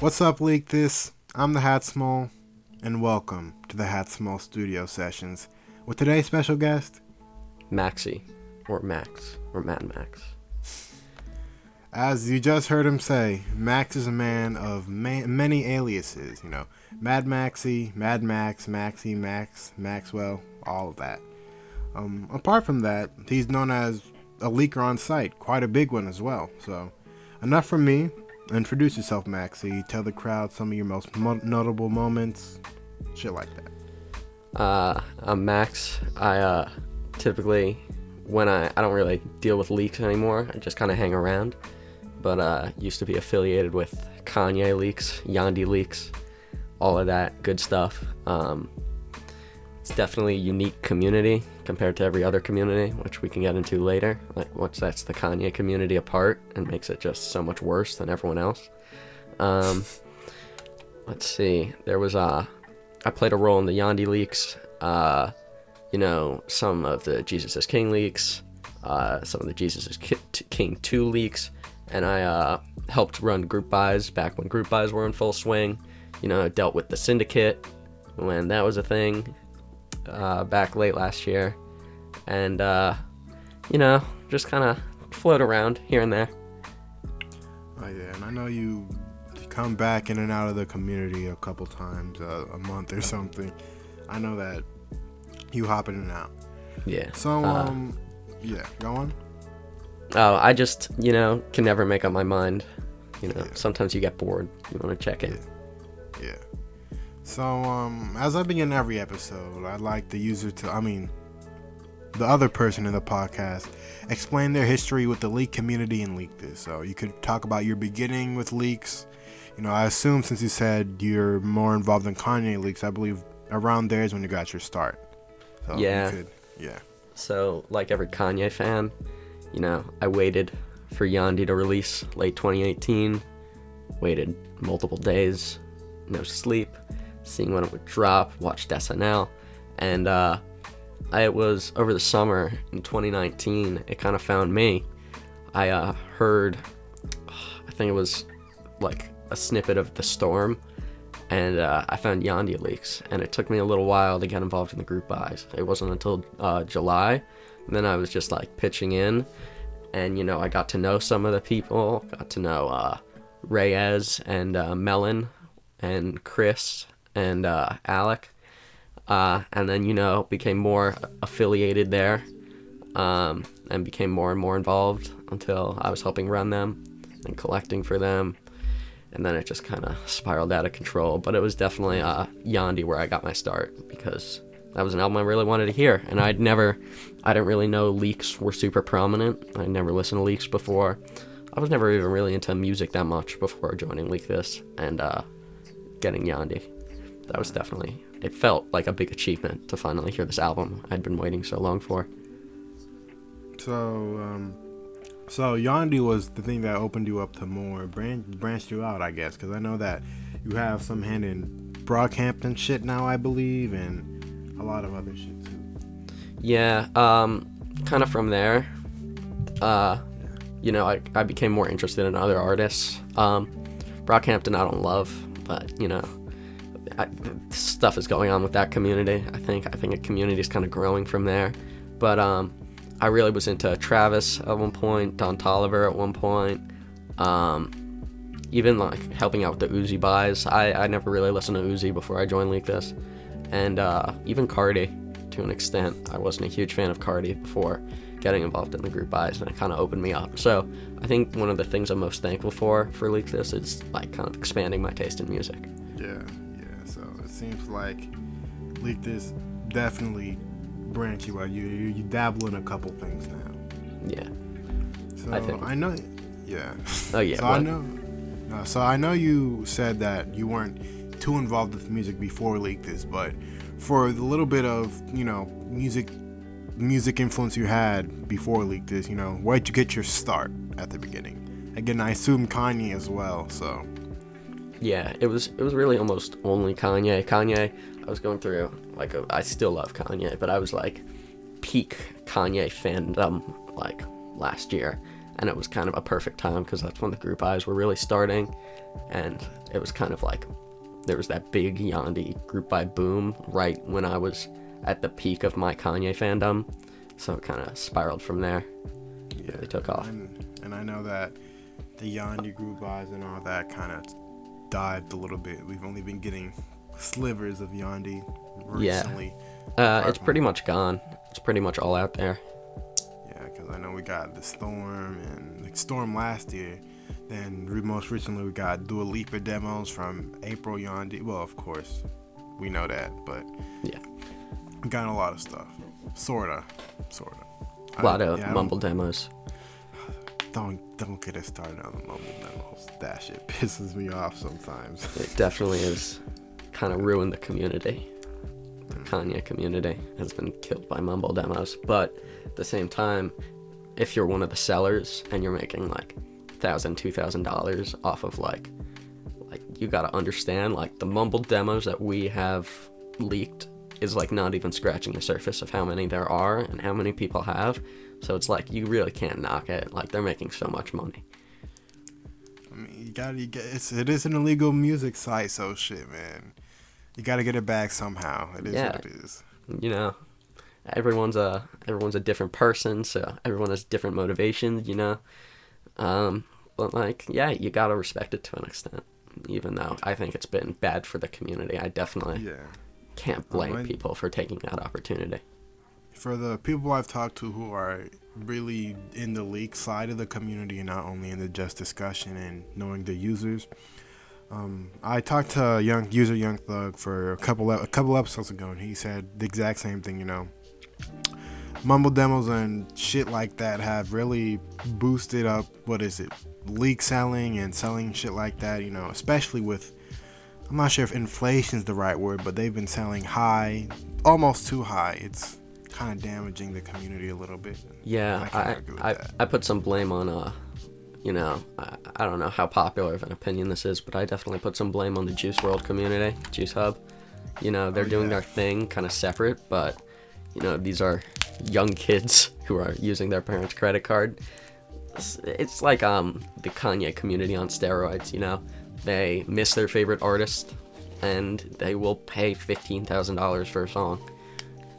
What's up, Leak This? I'm the Hat Small, and welcome to the Hat Small Studio Sessions with today's special guest, Maxie, or Max, or Mad Max. As you just heard him say, Max is a man of ma- many aliases. You know, Mad Maxie, Mad Max, Maxie, Max, Maxwell, all of that. Um, apart from that, he's known as a leaker on site, quite a big one as well. So, enough from me. Introduce yourself, Maxie. Tell the crowd some of your most mo- notable moments, shit like that. Uh, I'm Max. I uh, typically, when I I don't really deal with leaks anymore. I just kind of hang around. But uh, used to be affiliated with Kanye leaks, Yandhi leaks, all of that good stuff. Um, it's definitely a unique community compared to every other community, which we can get into later. Like what sets the Kanye community apart and makes it just so much worse than everyone else. Um, let's see. There was uh, I played a role in the Yandhi leaks. Uh, you know, some of the Jesus is King leaks, uh, some of the Jesus is Ki- King 2 leaks, and I uh, helped run group buys back when group buys were in full swing. You know, dealt with the syndicate when that was a thing uh, back late last year, and uh, you know, just kind of float around here and there. Oh yeah, and I know you come back in and out of the community a couple times uh, a month or something. I know that you hop in and out. Yeah. So Uh, um, yeah, go on. Oh, I just, you know, can never make up my mind. You know, Yeah. sometimes you get bored. You want to check in. Yeah. So um, as I begin every episode, I'd like the user to, I mean, the other person in the podcast, explain their history with the leak community and leak this. So you could talk about your beginning with leaks. You know, I assume since you said you're more involved in Kanye leaks, I believe around there is when you got your start. So you Yeah. could- yeah. So, like every Kanye fan, you know, I waited for Yandhi to release late 2018. Waited multiple days, no sleep, seeing when it would drop, watched SNL. And uh, I, it was over the summer in 2019, it kind of found me. I uh, heard, I think it was like a snippet of The Storm, and uh, I found Yandhi leaks, and it took me a little while to get involved in the group buys. It wasn't until uh, July, and then I was just like pitching in, and you know I got to know some of the people, got to know uh, Reyes and uh, Melon, and Chris and uh, Alec, uh, and then you know became more affiliated there, um, and became more and more involved until I was helping run them and collecting for them and then it just kind of spiraled out of control. But it was definitely uh, Yandhi where I got my start because that was an album I really wanted to hear, and I'd never, I didn't really know leaks were super prominent. I never listened to leaks before. I was never even really into music that much before joining Leak This and uh, getting Yandhi. That was definitely, it felt like a big achievement to finally hear this album I'd been waiting so long for. So, um, so Yandhi was the thing that opened you up to more, bran- branched you out, I guess, because I know that you have some hand in Brockhampton shit now, I believe, and a lot of other shit too. Yeah, um, kind of from there, uh, you know, I, I became more interested in other artists. Um, Brockhampton, I don't love, but you know, I, stuff is going on with that community. I think I think a community is kind of growing from there. But um, I really was into Travis at one point, Don Toliver at one point, um, even like helping out with the Uzi buys. I, I never really listened to Uzi before I joined Leak This, and uh, even Carti to an extent. I wasn't a huge fan of Carti before getting involved in the group buys, and it kind of opened me up. So I think one of the things I'm most thankful for for Leak This is like kind of expanding my taste in music. Yeah, seems like Leak This definitely branch you out. You, you you dabble in a couple things now. Yeah. So I think- I know, yeah. Oh yeah. So I know. No, so I know you said that you weren't too involved with music before Leak This, but for the little bit of you know music, music influence you had before Leak This, you know, where'd you get your start at the beginning? Again, I assume Kanye as well. So Yeah, it was it was really almost only Kanye. Kanye, I was going through like a, I still love Kanye, but I was like peak Kanye fandom like last year, and it was kind of a perfect time because that's when the group buys were really starting, and it was kind of like there was that big Yandhi group buy boom right when I was at the peak of my Kanye fandom, so it kind of spiraled from there. Yeah, They took off. And, and I know that the Yandhi group buys and all that kind of dived a little bit. We've only been getting slivers of Yandhi Yeah. Uh, it's pretty much gone. It's pretty much all out there. Yeah, because I know we got the Storm and the Storm last year. Then re- most recently we got Dua Lipa demos from April Yandhi. Well, of course, we know that, but Yeah. we got a lot of stuff. Sorta, sorta. A lot I- of yeah, mumble demos. Don't don't get us started on the mumble demos. That shit pisses me off sometimes. It definitely is kind of ruined the community. The mm. Kanye community has been killed by mumble demos. But at the same time, if you're one of the sellers and you're making like thousand, two thousand dollars off of like, like you gotta understand like the mumble demos that we have leaked is like not even scratching the surface of how many there are and how many people have. So it's like you really can't knock it. Like they're making so much money. I mean, you gotta get it's it is an illegal music site, so shit, man. You gotta get it back somehow. It is Yeah. what it is. you know everyone's a everyone's a different person so everyone has different motivations you know um but like yeah you gotta respect it to an extent even though i think it's been bad for the community i definitely Yeah. can't blame I- people for taking that opportunity For the people I've talked to who are really in the leak side of the community and not only in the just discussion and knowing the users. Um, I talked to young user Young Thug for a couple a couple episodes ago, and he said the exact same thing. You know, mumble demos and shit like that have really boosted up what is it, leak selling and selling shit like that. You know, especially with I'm not sure if inflation's the right word, but they've been selling high, almost too high. It's kind of damaging the community a little bit. yeah I i I. I put some blame on uh you know I, I don't know how popular of an opinion this is but i definitely put some blame on the Juice WRLD community juice hub you know they're Oh, doing yeah. their thing kind of separate but you know these are young kids who are using their parents credit card it's, it's like um the kanye community on steroids you know they miss their favorite artist and they will pay $15000 for a song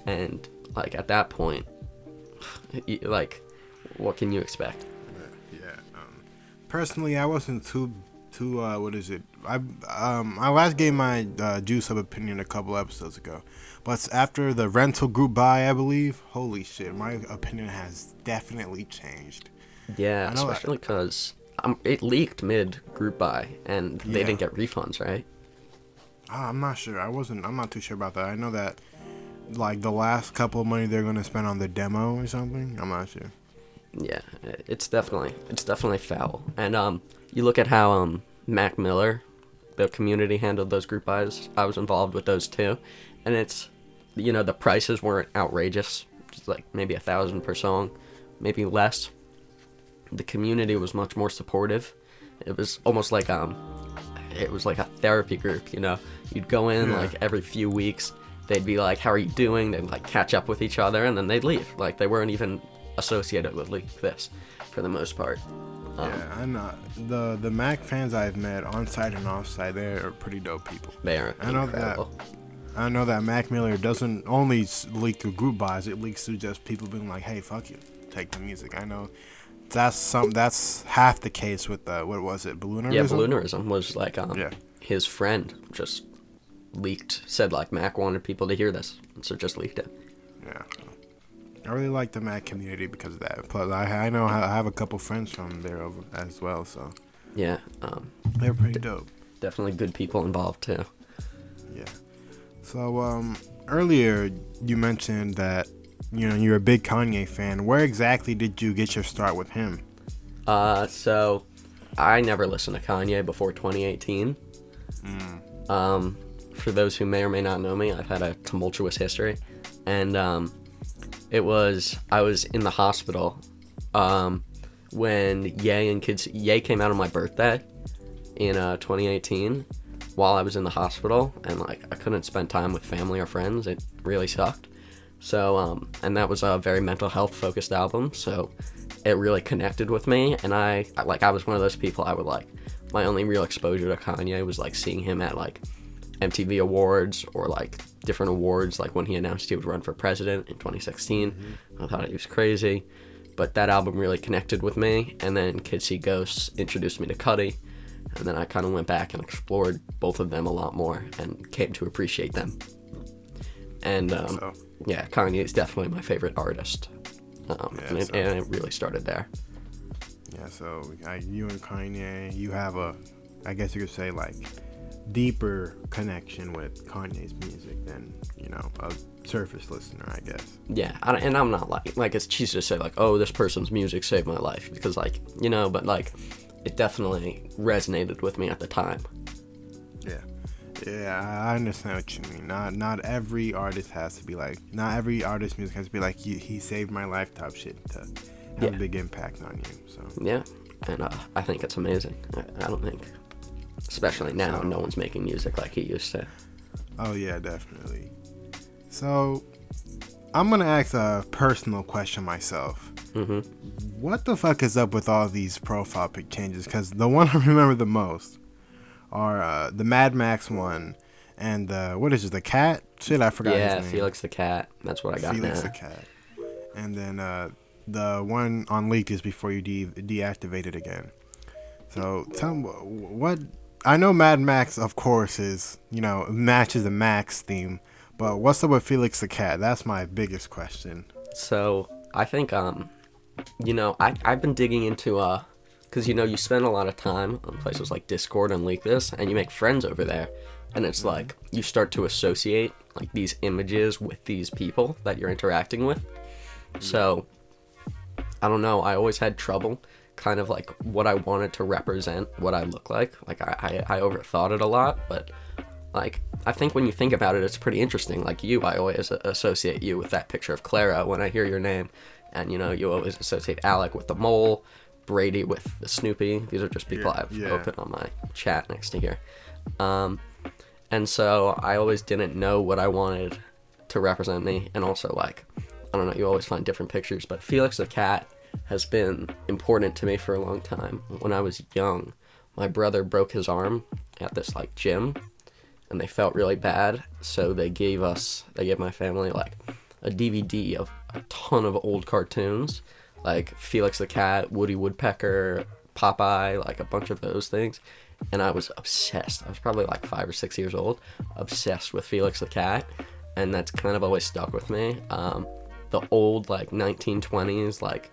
and like at that point like what can you expect Yeah. Um, personally, I wasn't too too uh, what is it? I um I last gave my uh, Juice Hub opinion a couple episodes ago, but after the rental group buy, I believe. Holy shit, my opinion has definitely changed. yeah I know that- especially because um, it leaked mid group buy and they Yeah. didn't get refunds right Ah, I'm not sure. I wasn't. I'm not too sure about that. I know that like the last couple of money they're gonna spend on the demo or something. I'm not sure. yeah it's definitely it's definitely foul and um you look at how um mac miller the community handled those group buys i was involved with those too and it's you know the prices weren't outrageous just like maybe a thousand per song maybe less the community was much more supportive it was almost like um it was like a therapy group you know you'd go in Yeah. like every few weeks they'd be like how are you doing they'd like catch up with each other and then they'd leave like they weren't even associated with like this for the most part um, yeah, and uh, the the Mac fans I've met on site and off site, they're pretty dope people. they are I know that. incredible I know that Mac Miller doesn't only leak through group buys; it leaks through just people being like, "Hey, fuck you, take the music." I know that's some. That's half the case with the what was it, balloonerism? yeah balloonerism was like um Yeah. his friend just leaked said like mac wanted people to hear this so just leaked it Yeah. I really like the Mac community because of that. Plus, I I know I have a couple friends from there over as well, so yeah um they're pretty dope. definitely good people involved too Yeah. So um, earlier you mentioned that you know you're a big Kanye fan. Where exactly did you get your start with him? Uh, so I never listened to Kanye before 2018. Um, for those who may or may not know me, I've had a tumultuous history, and um, it was I was in the hospital um, when Ye and Kids Ye came out on my birthday in uh, 2018 while I was in the hospital, and like I couldn't spend time with family or friends. It really sucked. So, um, and that was a very mental health focused album. So, it really connected with me, and I- like I was one of those people I would like. My only real exposure to Kanye was like seeing him at like MTV Awards or like different awards, like when he announced he would run for president in 2016. I thought he was crazy, but that album really connected with me. And then Kids See Ghosts introduced me to Cudi, and then I kind of went back and explored both of them a lot more and came to appreciate them. And um, So- yeah, Kanye is definitely my favorite artist, um, Yeah, and, it, and it really started there. Yeah, so like you and Kanye, you have a, I guess you could say like, deeper connection with Kanye's music than you know a surface listener, I guess. Yeah, I, and I'm not like like it's cheesy to say like, oh, this person's music saved my life because like you know, but like it definitely resonated with me at the time. Yeah, yeah, I understand what you mean. Not not every artist has to be like, not every artist music has to be like, he, he saved my life type shit to have Yeah. a big impact on you. So Yeah, and uh, I think it's amazing. I, I don't think, especially now, no one's making music like he used to. Oh yeah, definitely. So I'm gonna ask a personal question myself. hmm What the fuck is up with all these profile pic changes? Because the one I remember the most are uh, the Mad Max one and uh, what is it? The cat? Shit, I forgot Yeah, his name. Felix the cat. That's what I got Felix now. the cat. And then uh, the one on leaked is before you de- deactivate it again. So tell me what I know. Mad Max, of course, is you know matches the Max theme, but what's up with Felix the cat? That's my biggest question. So I think um, you know, I I've been digging into uh, because you know you spend a lot of time on places like Discord and Leak This, and you make friends over there, and it's like you start to associate like these images with these people that you're interacting with. So I don't know. I always had trouble kind of like what I wanted to represent, what I look like. Like I, I, I overthought it a lot, but like I think when you think about it, it's pretty interesting. Like you, I always associate you with that picture of Clara when I hear your name, and you know you always associate Alec with the mole, Brady with the Snoopy. These are just people Yeah, I've yeah. opened on my chat next to here. Um, and so I always didn't know what I wanted to represent me, and also like I don't know, you always find different pictures, but Felix the cat has been important to me for a long time. When I was young, my brother broke his arm at this like gym, and they felt really bad, so they gave us, they gave my family like a DVD of a ton of old cartoons, like Felix the cat, Woody Woodpecker, Popeye, like a bunch of those things. And I was obsessed. I was probably like five or six years old, obsessed with Felix the cat, and that's kind of always stuck with me. Um, the old like 1920s, like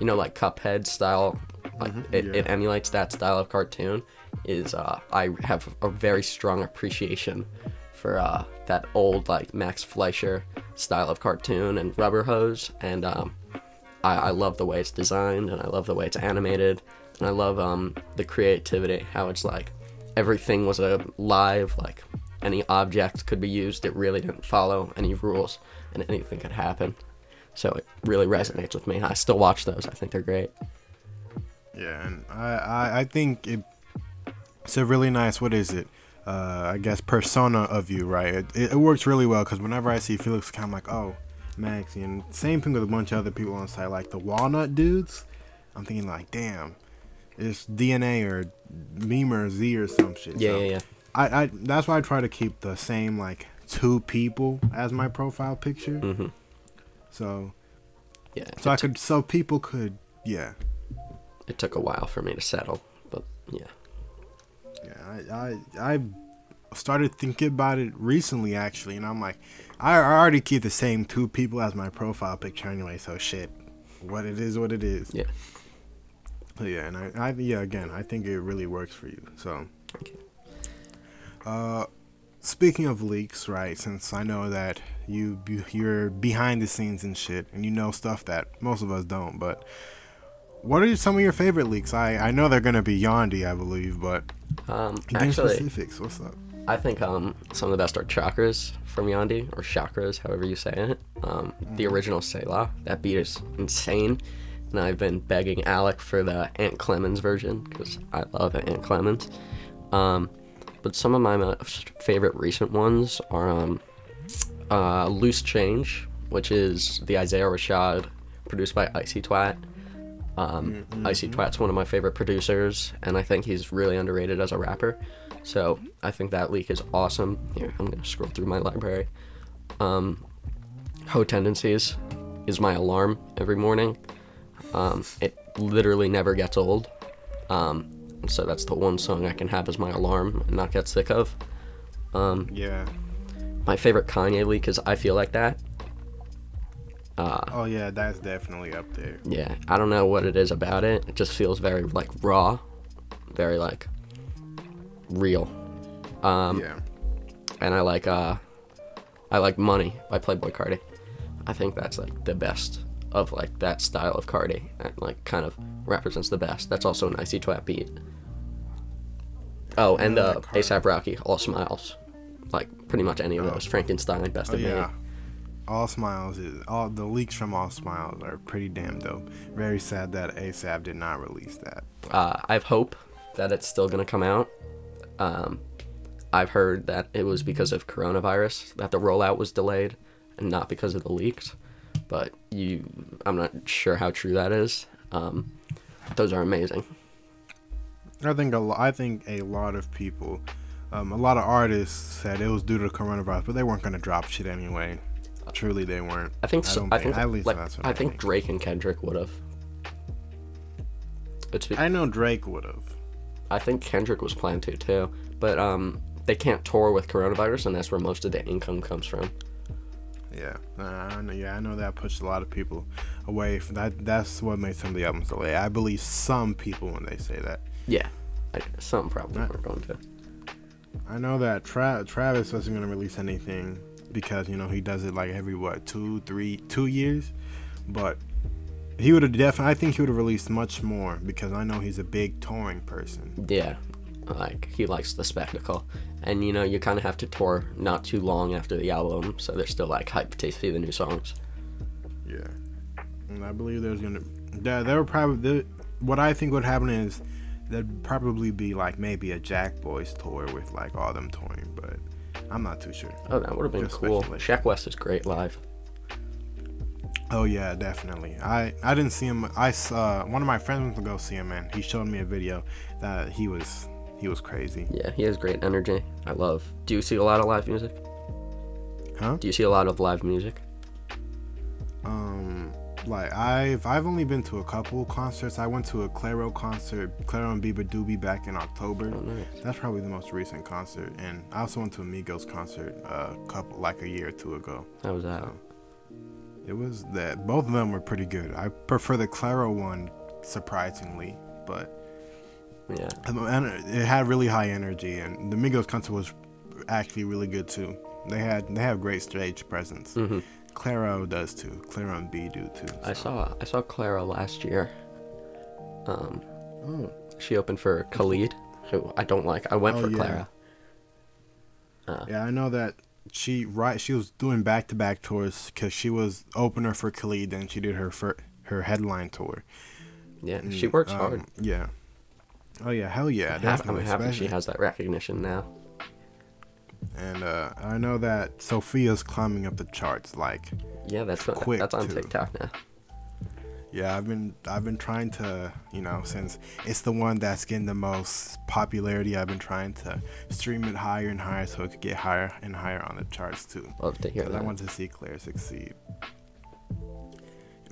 you know, like Cuphead style, like it, yeah. it emulates that style of cartoon. Is uh, I have a very strong appreciation for uh, that old like Max Fleischer style of cartoon and Rubber Hose, and um, I, I love the way it's designed and I love the way it's animated and I love um, the creativity how it's like everything was a live like any object could be used it really didn't follow any rules and anything could happen so it really resonates with me I still watch those I think they're great Yeah, and I, I, I think it, it's a really nice. What is it? Uh, I guess persona of you, right? It, it, it works really well because whenever I see Felix, kind of like, oh, Maxi, and same thing with a bunch of other people on site, like the Walnut dudes. I'm thinking like, damn, it's DNA or meme or Z or some shit. yeah So yeah yeah I, I that's why I try to keep the same like two people as my profile picture. hmm So yeah so I could so people could yeah it took a while for me to settle but yeah Yeah, I, I I started thinking about it recently actually, and I'm like, I already keep the same two people as my profile picture anyway, so shit, what it is, what it is. yeah But yeah, and I, I yeah again, I think it really works for you. So, Okay. uh, speaking of leaks, right? Since I know that you you- you're behind the scenes and shit, and you know stuff that most of us don't, but. What are some of your favorite leaks? I, I know they're gonna be Yandhi, I believe, but um, actually specifics. What's up? I think um, some of the best are chakras from Yandi, or chakras, however you say it. Um, the original Selah, that beat is insane. And I've been begging Alec for the Ant Clemons version because I love Ant Clemons. Um, but some of my most favorite recent ones are um, uh, Loose Change, which is the Isaiah Rashad produced by Icy Twat. Um, Icy Twat's one of my favorite producers, and I think he's really underrated as a rapper. So I think that leak is awesome. Here, I'm gonna scroll through my library. Um, Ho Tendencies is my alarm every morning. Um, it literally never gets old. Um, so that's the one song I can have as my alarm and not get sick of. Um, Yeah. My favorite Kanye leak is I Feel Like That. Oh yeah, that's definitely up there. Yeah, I don't know what it is about it. It just feels very like raw, very like real. Um, yeah. and I like uh, I like Money by Playboi Carti. I think that's like the best of like that style of Carti, like kind of represents the best. That's also an icy twat beat. Oh, and uh. ASAP Rocky, All Smiles, like pretty much any of those. Frankenstein, Best Oh of Me. All Smiles is all the leaks from All Smiles are pretty damn dope. Very sad that ASAP did not release that. uh, I have hope that it's still gonna come out. Um, I've heard that it was because of coronavirus that the rollout was delayed, and not because of the leaks. But you, I'm not sure how true that is. Um, those are amazing. I think a lo- I think a lot of people, um, a lot of artists said it was due to coronavirus, but they weren't gonna drop shit anyway. Truly, they weren't. I think. I so, don't I think- at least like, that's what I I think think. Drake and Kendrick would have. I know Drake would have. I think Kendrick was planned to too, but um, they can't tour with coronavirus, and that's where most of the income comes from. Yeah, uh, I know, yeah, I know that pushed a lot of people away. From that that's what made some of the albums delay. I believe some people when they say that. Yeah, I, some probably Right. weren't going to. I know that Tra- Travis wasn't gonna release anything because you know he does it like every what two, three, two years, but he would have definitely. I think he would have released much more because I know he's a big touring person. Yeah, like he likes the spectacle, and you know you kind of have to tour not too long after the album, so they're still like hyped to see the new songs. Yeah, and I believe there's gonna. There, there were probably. There, what I think would happen is there'd probably be like maybe a JackBoys tour with like all them touring, but I'm not too sure. Oh, that would have been Just cool. Sheck Wes is great live. Oh yeah, definitely. I I didn't see him. I saw one of my friends went to go see him, and he showed me a video that he was he was crazy. Yeah, he has great energy. I love. Do you see a lot of live music? Huh? Do you see a lot of live music? Um, like I've I've only been to a couple concerts. I went to a Clairo concert, Clairo and Beabadoobee back in October. Oh, nice. That's probably the most recent concert, and I also went to a Migos concert a couple like a year or two ago. How was that? It was that both of them were pretty good. I prefer the Clairo one surprisingly, but Yeah. And it had really high energy, and the Migos concert was actually really good too. They had they have great stage presence. hmm Clairo does too. Clairo and B do too. I saw I saw Clairo last year. Um, Oh, she opened for Khalid, who I don't like. I went Oh, for yeah. Clairo. Uh, yeah, I know that she right. She was doing back to back tours because she was opener for Khalid, then she did her fir- her headline tour. yeah, she works um, hard. Yeah. Oh yeah, hell yeah, I'm definitely. happy she has that recognition now. And uh, I know that Sofia's climbing up the charts. Like, Yeah, that's what, Quick, that's on too. TikTok now. yeah, I've been I've been trying to, you know, since it's the one that's getting the most popularity, I've been trying to stream it higher and higher so it could get higher and higher on the charts too. Love to hear Because I want to see Claire succeed.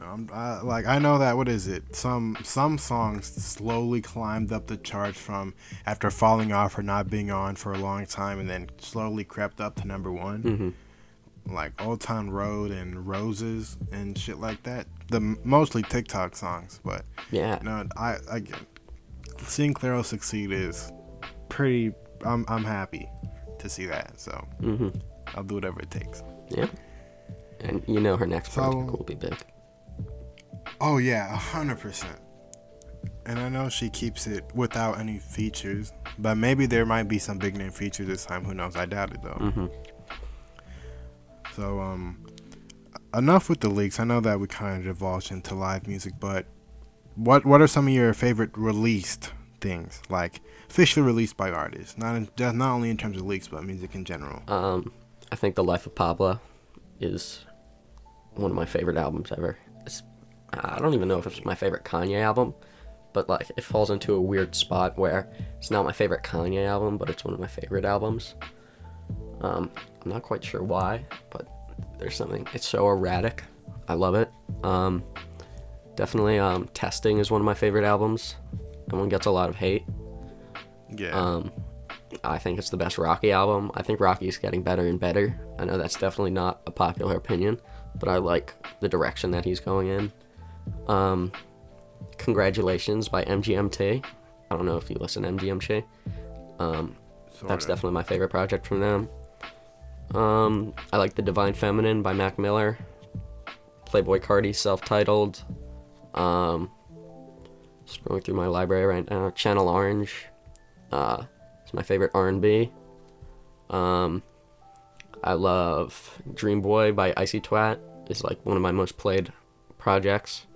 You know, I'm I, like I know that what is it? Some some songs slowly climbed up the charts from after falling off or not being on for a long time, and then slowly crept up to number one. hmm Like Old Town Road and Roses and shit like that. The mostly TikTok songs, but Yeah, no, I again seeing Clairo succeed is pretty. I'm I'm happy to see that. So hmm I'll do whatever it takes. yeah. And you know her next So- project will be big. Oh yeah, a hundred percent. And I know she keeps it without any features, but maybe there might be some big name features this time. Who knows? I doubt it though. hmm So um, enough with the leaks. I know that we kind of divulged into live music, but what what are some of your favorite released things, like officially released by artists? Not in, not only in terms of leaks, but music in general. Um, I think The Life of Pablo is one of my favorite albums ever. I don't even know if it's my favorite Kanye album, but like it falls into a weird spot where it's not my favorite Kanye album, but it's one of my favorite albums. Um, I'm not quite sure why, but there's something. It's so erratic. I love it. Um, definitely, um, Testing is one of my favorite albums. That one gets a lot of hate. Yeah. Um, I think it's the best Rocky album. I think Rocky's getting better and better. I know that's definitely not a popular opinion, but I like the direction that he's going in. Um, Congratulations by MGMT. I don't know if you listen to MGMT. Um, that's definitely my favorite project from them. Um, I like The Divine Feminine by Mac Miller. Playboi Carti self-titled. Um, scrolling through my library right now. Channel Orange. Uh, it's my favorite R&B. Um, I love Dream Boy by Icy Twat. It's like one of my most played projects.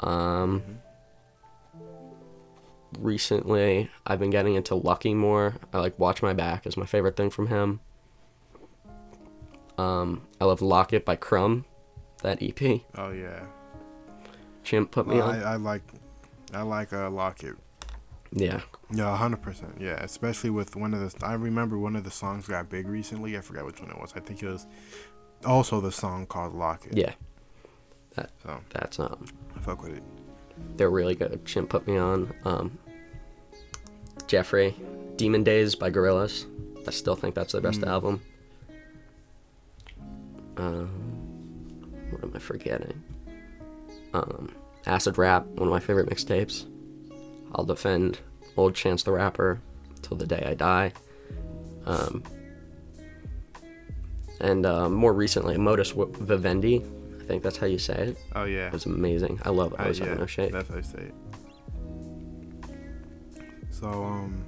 Um, recently, I've been getting into Lucki more. I like Watch My Back is my favorite thing from him. Um, I love Locket by Crumb, that EP. Oh yeah. Chimp put me Well, on. I, I like, I like uh, Locket. yeah, Yeah, hundred percent. Yeah, especially with one of the. I remember one of the songs got big recently. I forgot which one it was. I think it was also the song called Locket. yeah. So That's um, I fuck with it. they're really good. Chimp put me on. Um, Jeffery, Demon Days by Gorillaz. I still think that's their best Mm. album. Um, what am I forgetting? Um, Acid Rap, one of my favorite mixtapes. I'll defend Old Chance the Rapper till the day I die. Um, and uh, more recently, Modus Vivendi. Think that's how you say it. Oh yeah. it's amazing. I love Uh, Ozone yeah, No. That's how I say it. So um,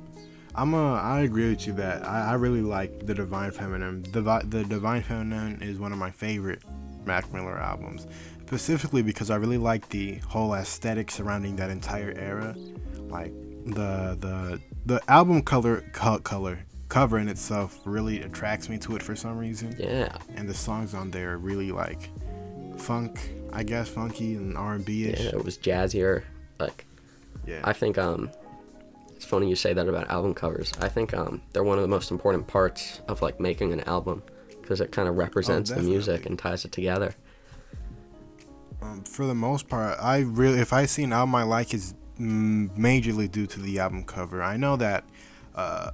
I'm a. I agree with you that I, I really like the Divine Feminine. Divi- the Divine Feminine is one of my favorite Mac Miller albums, specifically because I really like the whole aesthetic surrounding that entire era, like the the the album color co- color cover in itself really attracts me to it for some reason Yeah, and the songs on there really like funk i guess funky and r&b-ish yeah, it was jazzier. Like yeah I think um, it's funny you say that about album covers. I think um, they're one of the most important parts of like making an album because it kind of represents the music and ties it together. um, for the most part, I really, if I see an album I like, is majorly due to the album cover. I know that uh,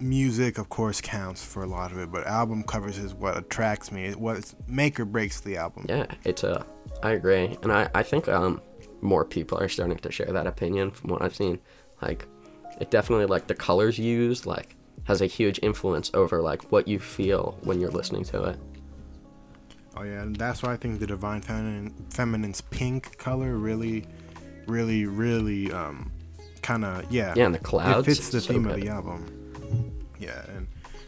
music, of course, counts for a lot of it, but album covers is what attracts me. It what make or breaks the album. Yeah, it's a. I agree, and I I think um, more people are starting to share that opinion from what I've seen. Like, it definitely like the colors used like has a huge influence over like what you feel when you're listening to it. Oh yeah, and that's why I think the Divine Feminine, Feminine's pink color really, really, really, um, kind of yeah. Yeah, and the clouds. It fits the so theme of the album. Yeah, and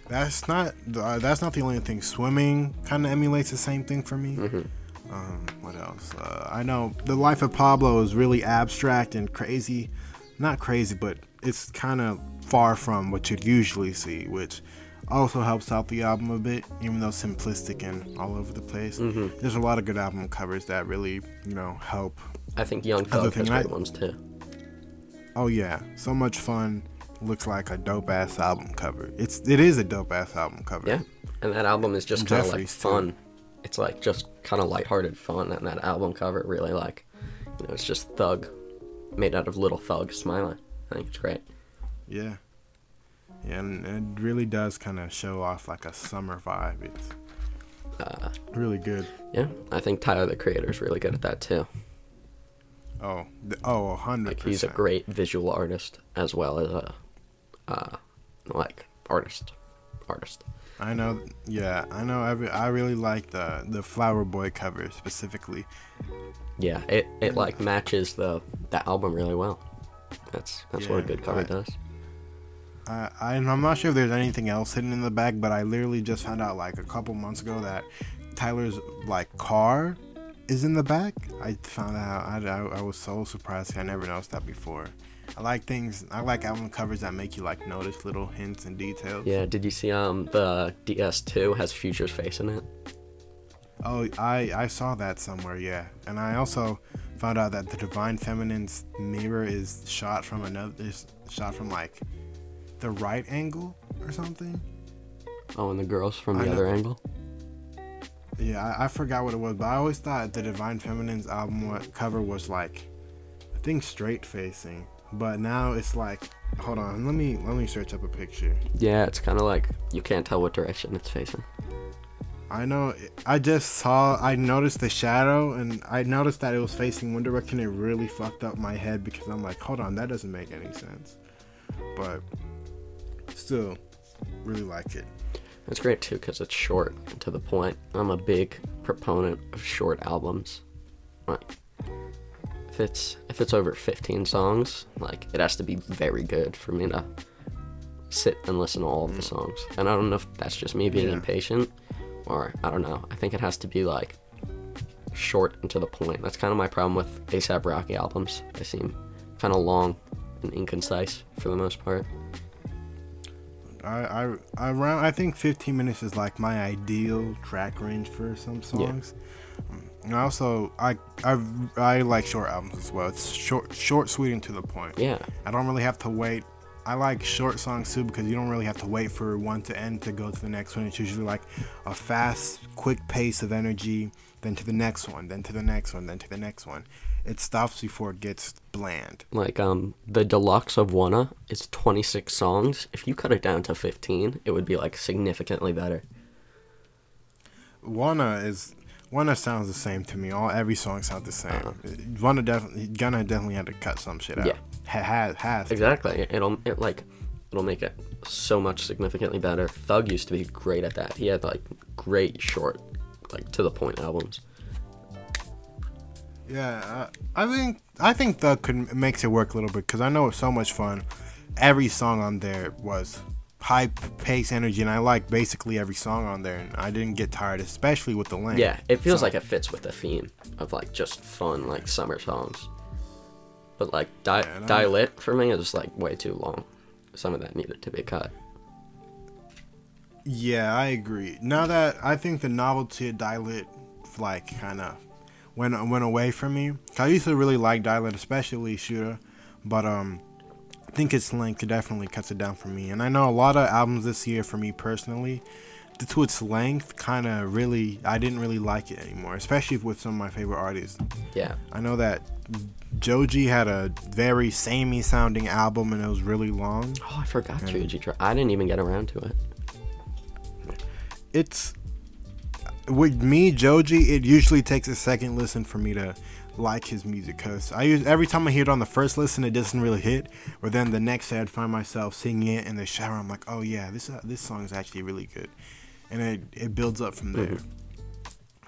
that's not uh, that's not the only thing. Swimming kind of emulates the same thing for me. Mhm. Um, what else? Uh, I know the life of Pablo is really abstract and crazy. Not crazy, but it's kind of far from what you'd usually see, which also helps out the album a bit, even though simplistic and all over the place. Mhm. There's a lot of good album covers that really, you know, help. I think Young Thug has thing I- ones too. Oh yeah, so much fun. Looks like a dope ass album cover. It's it is a dope ass album cover. Yeah, and that album is just kind of like Jeffery's, too. fun. It's like just kind of lighthearted fun, and that album cover really like, you know, it's just Thug, made out of little Thug smiling. I think it's great. Yeah. Yeah, and it really does kind of show off like a summer vibe. It's Uh, really good. yeah, I think Tyler the Creator is really good at that too. Oh, oh, a hundred Like he's a great visual artist as well as a, uh, like artist, artist. I know. Yeah, I know. Every I really like the the Flower Boy cover specifically. Yeah, it it like matches the the album really well. That's that's what a good cover I- does. I, I I'm not sure if there's anything else hidden in the bag, but I literally just found out like a couple months ago that Tyler's like car is in the back. I found out. I, I, I was so surprised. I never noticed that before. I like things. I like album covers that make you like notice little hints and details. Yeah, did you see um the DS2 has Future's face in it? Oh, I I saw that somewhere. Yeah, and I also found out that the Divine Feminine's mirror is shot from another is shot from like the right angle or something. Oh, and the girls from I the know. other angle. Yeah, I, I forgot what it was, but I always thought the Divine Feminine's album cover was like, I think straight facing, but now it's like, hold on, let me let me search up a picture. Yeah, it's kind of like you can't tell what direction it's facing. I know, I just saw, I noticed the shadow, and I noticed that it was facing one direction. It really fucked up my head because I'm like, hold on, that doesn't make any sense. But still, really like it. It's great too because it's short and to the point. I'm a big proponent of short albums. Like, if it's if it's over 15 songs, like it has to be very good for me to sit and listen to all of the mm. songs. And I don't know if that's just me being Yeah. impatient, or I don't know. I think it has to be like short and to the point. That's kind of my problem with ASAP Rocky albums. They seem kind of long and inconcise for the most part. I, I, I around, I think 15 minutes is like my ideal track range for some songs. And also, I, I, I like short albums as well. It's short, short, sweet, and to the point. Yeah, I don't really have to wait. I like short songs too because you don't really have to wait for one to end to go to the next one. It's usually like a fast, quick pace of energy, then to the next one, then to the next one, then to the next one. It stops before it gets bland. Like um the deluxe of Wunna is 26 songs. If you cut it down to 15, it would be like significantly better. Wunna is Wunna sounds the same to me. All every song sounds the same. Uh-huh. Wunna definitely Gunna definitely had to cut some shit out. Yeah. Ha- has has Exactly. It'll it like it'll make it so much significantly better. Thug used to be great at that. He had like great short like to the point albums. Yeah, I, I think I think Thug could makes it work a little bit because I know it's so much fun. Every song on there was high pace energy, and I like basically every song on there, and I didn't get tired, especially with the length. Yeah, it feels So- like it fits with the theme of like just fun like summer songs. But like Di- Yeah, Die Lit for me is like way too long. Some of that needed to be cut. Yeah, I agree. Now that I think the novelty of Die Lit, like, kind of went went away from me. I used to really like Die Lit, especially Shooter, but um, I think its length definitely cuts it down for me. And I know a lot of albums this year, for me personally, due to its length, kind of really, I didn't really like it anymore, especially with some of my favorite artists. Yeah. I know that Joji had a very samey sounding album, and it was really long. Oh, I forgot Joji. I didn't even get around to it. it's with me Joji. It usually takes a second listen for me to like his music because I use every time I hear it on the first listen, it doesn't really hit. But then the next day, I'd find myself singing it in the shower. I'm like, oh yeah, this uh, this song is actually really good, and it it builds up from there.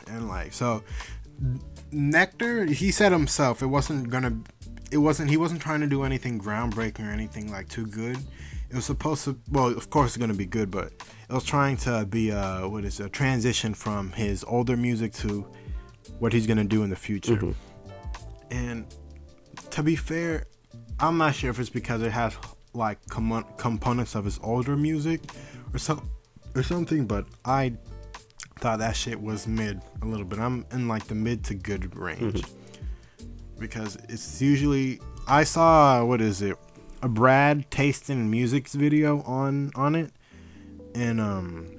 And like so, Nectar, he said himself, it wasn't gonna, it wasn't he wasn't trying to do anything groundbreaking or anything like too good. It was supposed to, well, of course it's gonna be good, but it was trying to be a what is it, a transition from his older music to what he's gonna do in the future. And to be fair, I'm not sure if it's because it has like com- components of his older music or some or something, but I thought that shit was mid a little bit. I'm in like the mid to good range. Because it's usually I saw what is it a Brad Taste in Music's video on on it, and um,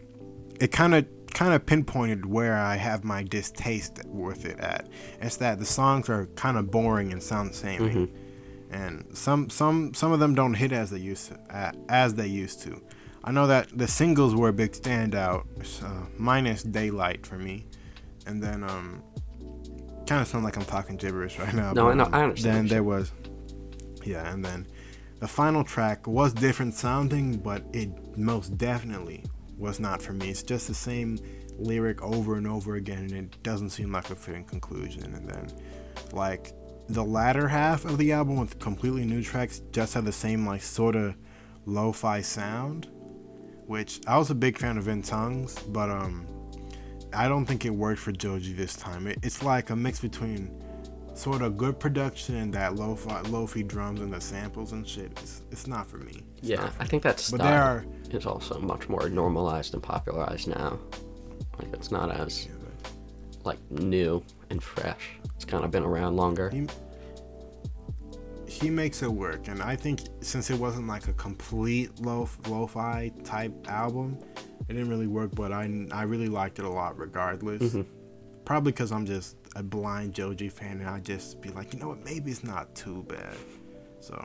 it kind of kind of pinpointed where I have my distaste with it at. It's that the songs are kind of boring and sound the same, and some some some of them don't hit as they used to, as they used to. I know that the singles were a big standout, so minus Daylight for me, and then um, kind of sound like I'm talking gibberish right now. No, but, know- um, I understand Then there was, yeah, and then the final track was different sounding, but it most definitely was not for me. It's just the same lyric over and over again, and it doesn't seem like a fitting conclusion. And then, like the latter half of the album with completely new tracks, just had the same like sort of lo-fi sound, which I was a big fan of In Tongues, but um, I don't think it worked for Joji this time. It, it's like a mix between sort of good production and that lo-fi, lo-fi drums and the samples and shit. It's, it's not for me. It's Yeah, for I think that's. But style there are- is also much more normalized and popularized now. Like it's not as like new and fresh. It's kind of been around longer. He, he makes it work, and I think since it wasn't like a complete lo lo-fi type album, it didn't really work. But I I really liked it a lot, regardless. Mm-hmm. Probably because I'm just a blind Joji fan, and I just be like, you know what, maybe it's not too bad. So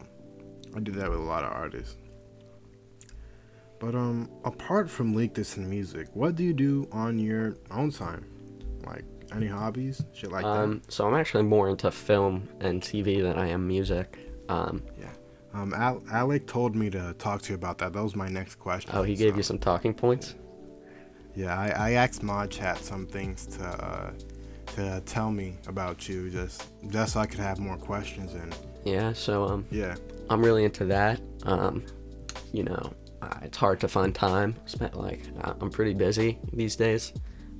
I do that with a lot of artists. But um, apart from leak this in music, what do you do on your own time? Like any hobbies, shit like that. Um, so I'm actually more into film and TV than I am music. Um. Yeah. Um, Al- Alec told me to talk to you about that. That was my next question. oh, he gave so- you some talking points. Yeah, I, I asked Mod Chat some things to uh, to tell me about you, just just so I could have more questions. And Yeah, so um, yeah, I'm really into that. Um, you know, uh, it's hard to find time. Spent like I- I'm pretty busy these days.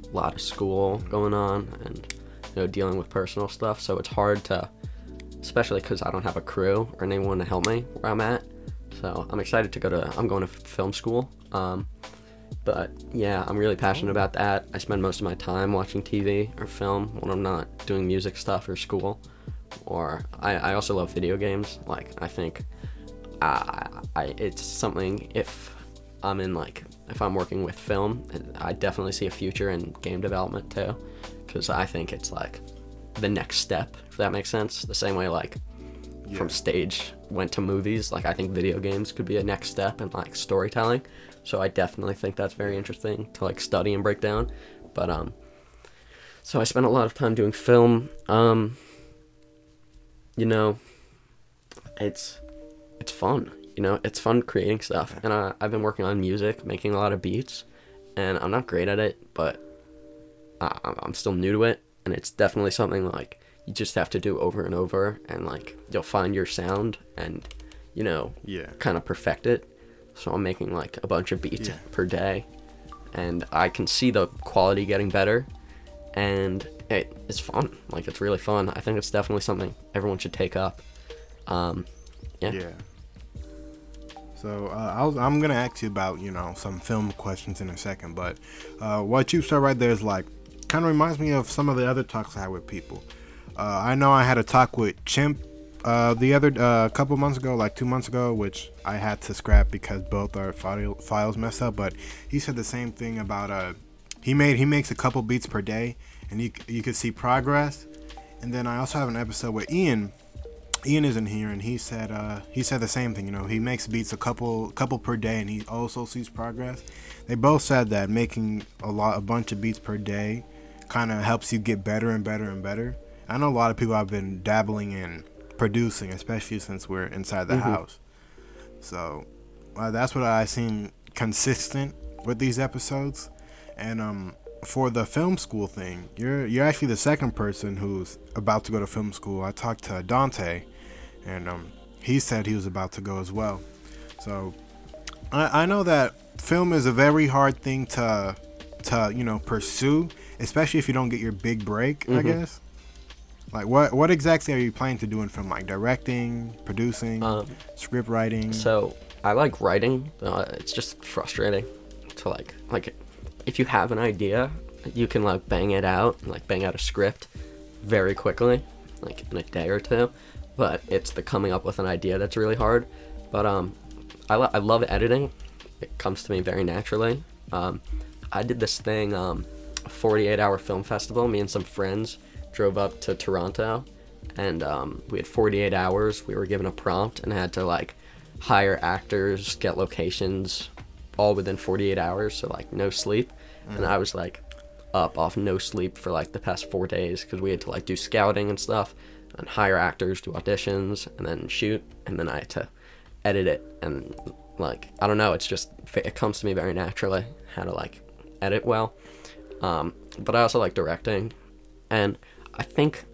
A lot of school going on, and you know, dealing with personal stuff. So it's hard to, especially because I don't have a crew or anyone to help me where I'm at. So I'm excited to go to. I'm going to film school. Um, but yeah, I'm really passionate about that. I spend most of my time watching TV or film when I'm not doing music stuff or school. Or I, I also love video games. Like I think I, I it's something if I'm in like if I'm working with film, I definitely see a future in game development too, because I think it's like the next step. If that makes sense, the same way like from stage went to movies. Like I think video games could be a next step in like storytelling. So I definitely think that's very interesting to like study and break down. But um, so I spent a lot of time doing film. Um, you know, it's it's fun. You know, it's fun creating stuff, and I, I've been working on music, making a lot of beats, and I'm not great at it, but I, I'm- still new to it, and it's definitely something like you just have to do over and over, and like you'll find your sound, and you know, yeah, kind of perfect it. So I'm making like a bunch of beats Yeah. per day, and I can see the quality getting better, and it, it's fun. Like it's really fun. I think it's definitely something everyone should take up. Um, yeah. yeah. So uh, I was, I'm gonna ask you about you know some film questions in a second, but uh, what you said right there is like kind of reminds me of some of the other talks I had with people. Uh, I know I had a talk with Chimp uh, the other uh, couple months ago, like two months ago, which I had to scrap because both our file, files messed up. But he said the same thing about uh, he made he makes a couple beats per day, and you you could see progress. And then I also have an episode with Ian. Ian isn't here, and he said uh, he said the same thing. You know, he makes beats a couple couple per day, and he also sees progress. They both said that making a lot a bunch of beats per day kind of helps you get better and better and better. I know a lot of people have been dabbling in producing, especially since we're inside the house. So uh, that's what I seen consistent with these episodes. And um, for the film school thing, you're you're actually the second person who's about to go to film school. I talked to Dante, and um, he said he was about to go as well. So I, I know that film is a very hard thing to to you know pursue, especially if you don't get your big break. I guess. Like what what exactly are you planning to do in film? Like directing, producing, Um, script writing. So I like writing. Uh, it's just frustrating to like like if you have an idea, you can like bang it out, like bang out a script very quickly, like in a day or two. But it's the coming up with an idea that's really hard. But um, I lo- I love editing. It comes to me very naturally. Um, I did this thing, um, a 48 hour film festival. Me and some friends drove up to Toronto, and um, we had 48 hours. We were given a prompt and had to like hire actors, get locations, all within 48 hours. So like no sleep, and I was like up off no sleep for like the past four days because we had to like do scouting and stuff, and hire actors, do auditions, and then shoot, and then I had to edit it and like I don't know. It's just it comes to me very naturally how to like edit well. Um, but I also like directing, and I think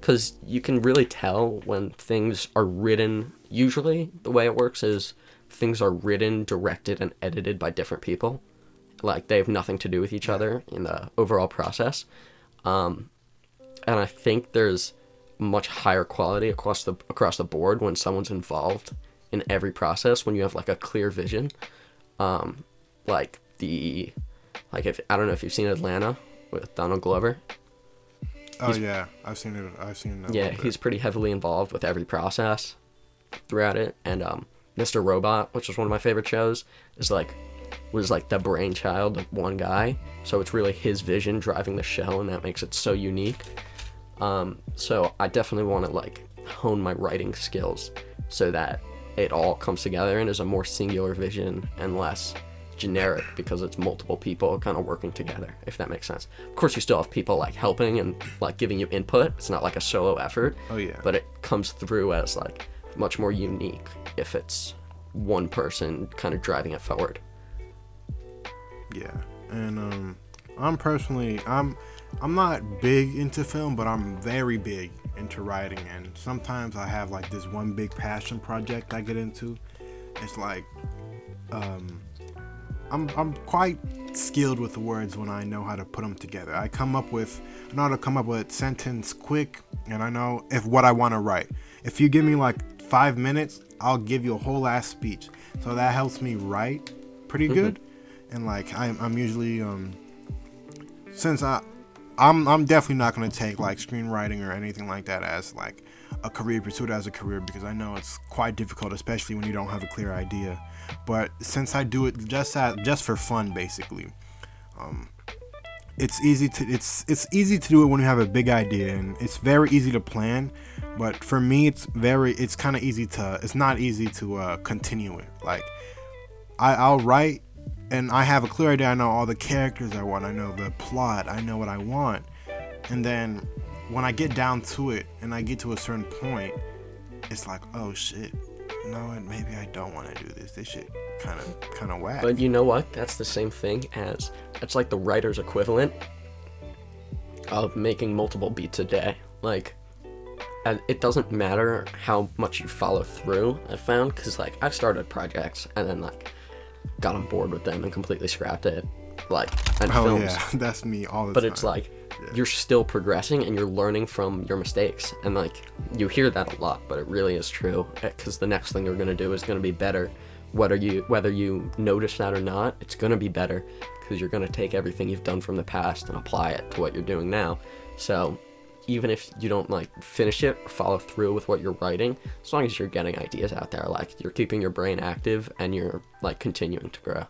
because you can really tell when things are written. Usually, the way it works is things are written, directed, and edited by different people. Like they have nothing to do with each other in the overall process. Um, and I think there's much higher quality across the across the board when someone's involved in every process. When you have like a clear vision, um, like the like if I don't know if you've seen Atlanta with Donald Glover. Oh he's, yeah, I've seen it. I've seen it. yeah, he's pretty heavily involved with every process throughout it. And um, Mr. Robot, which was one of my favorite shows, is like was like the brainchild of one guy. So it's really his vision driving the show, and that makes it so unique. Um, so I definitely want to like hone my writing skills so that it all comes together and is a more singular vision and less generic because it's multiple people kind of working together if that makes sense of course you still have people like helping and like giving you input it's not like a solo effort Oh, yeah. but it comes through as like much more unique if it's one person kind of driving it forward Yeah, and um, I'm personally I'm I'm not big into film, but I'm very big into writing. And sometimes I have like this one big passion project I get into. It's like um, I'm I'm quite skilled with the words when I know how to put them together. I come up with I know how to come up with sentence quick, and I know if what I want to write. If you give me like five minutes, I'll give you a whole ass speech. So that helps me write pretty good. And like I'm I'm usually um since I I'm I'm definitely not gonna take like screenwriting or anything like that as like a career, pursue it as a career because I know it's quite difficult, especially when you don't have a clear idea. But since I do it just at, just for fun, basically, um, it's easy to it's it's easy to do it when you have a big idea, and it's very easy to plan. But for me, it's very it's kind of easy to it's not easy to uh, continue it. Like I, I'll write and I have a clear idea. I know all the characters I want. I know the plot. I know what I want. And then when I get down to it and I get to a certain point, it's like, oh shit. Know what? Maybe I don't want to do this. This shit kind of kind of whack. But you know what? That's the same thing as it's like the writer's equivalent of making multiple beats a day. Like, and it doesn't matter how much you follow through. I found because like I've started projects and then like got on board with them and completely scrapped it. Like and oh films. yeah, that's me all the but time. it's like you're still progressing and you're learning from your mistakes and like you hear that a lot but it really is true because the next thing you're going to do is going to be better whether you whether you notice that or not it's going to be better because you're going to take everything you've done from the past and apply it to what you're doing now so even if you don't like finish it or follow through with what you're writing as long as you're getting ideas out there like you're keeping your brain active and you're like continuing to grow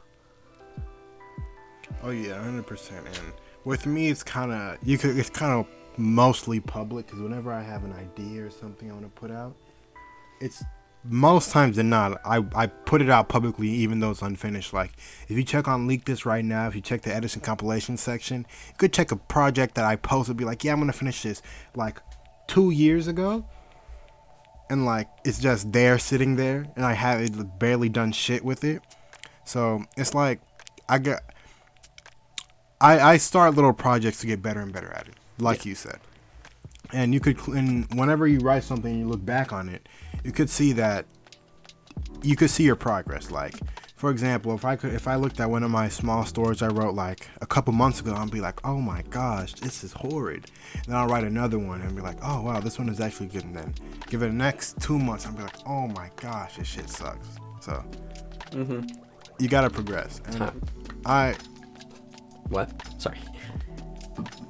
Oh yeah, hundred percent. And with me, it's kind of you could. It's kind of mostly public because whenever I have an idea or something I want to put out, it's most times than not I I put it out publicly even though it's unfinished. Like if you check on Leak This right now, if you check the Edison compilation section, you could check a project that I posted. Be like, yeah, I'm gonna finish this like two years ago. And like it's just there sitting there, and I have it barely done shit with it. So it's like I got I, I start little projects to get better and better at it, like you said. And you could, and whenever you write something, and you look back on it, you could see that you could see your progress. Like, for example, if I could, if I looked at one of my small stories I wrote like a couple months ago, I'd be like, oh my gosh, this is horrid. Then I'll write another one and be like, oh wow, this one is actually good. And then give it the next two months, I'll be like, oh my gosh, this shit sucks. So, you gotta progress. And Time. I, what sorry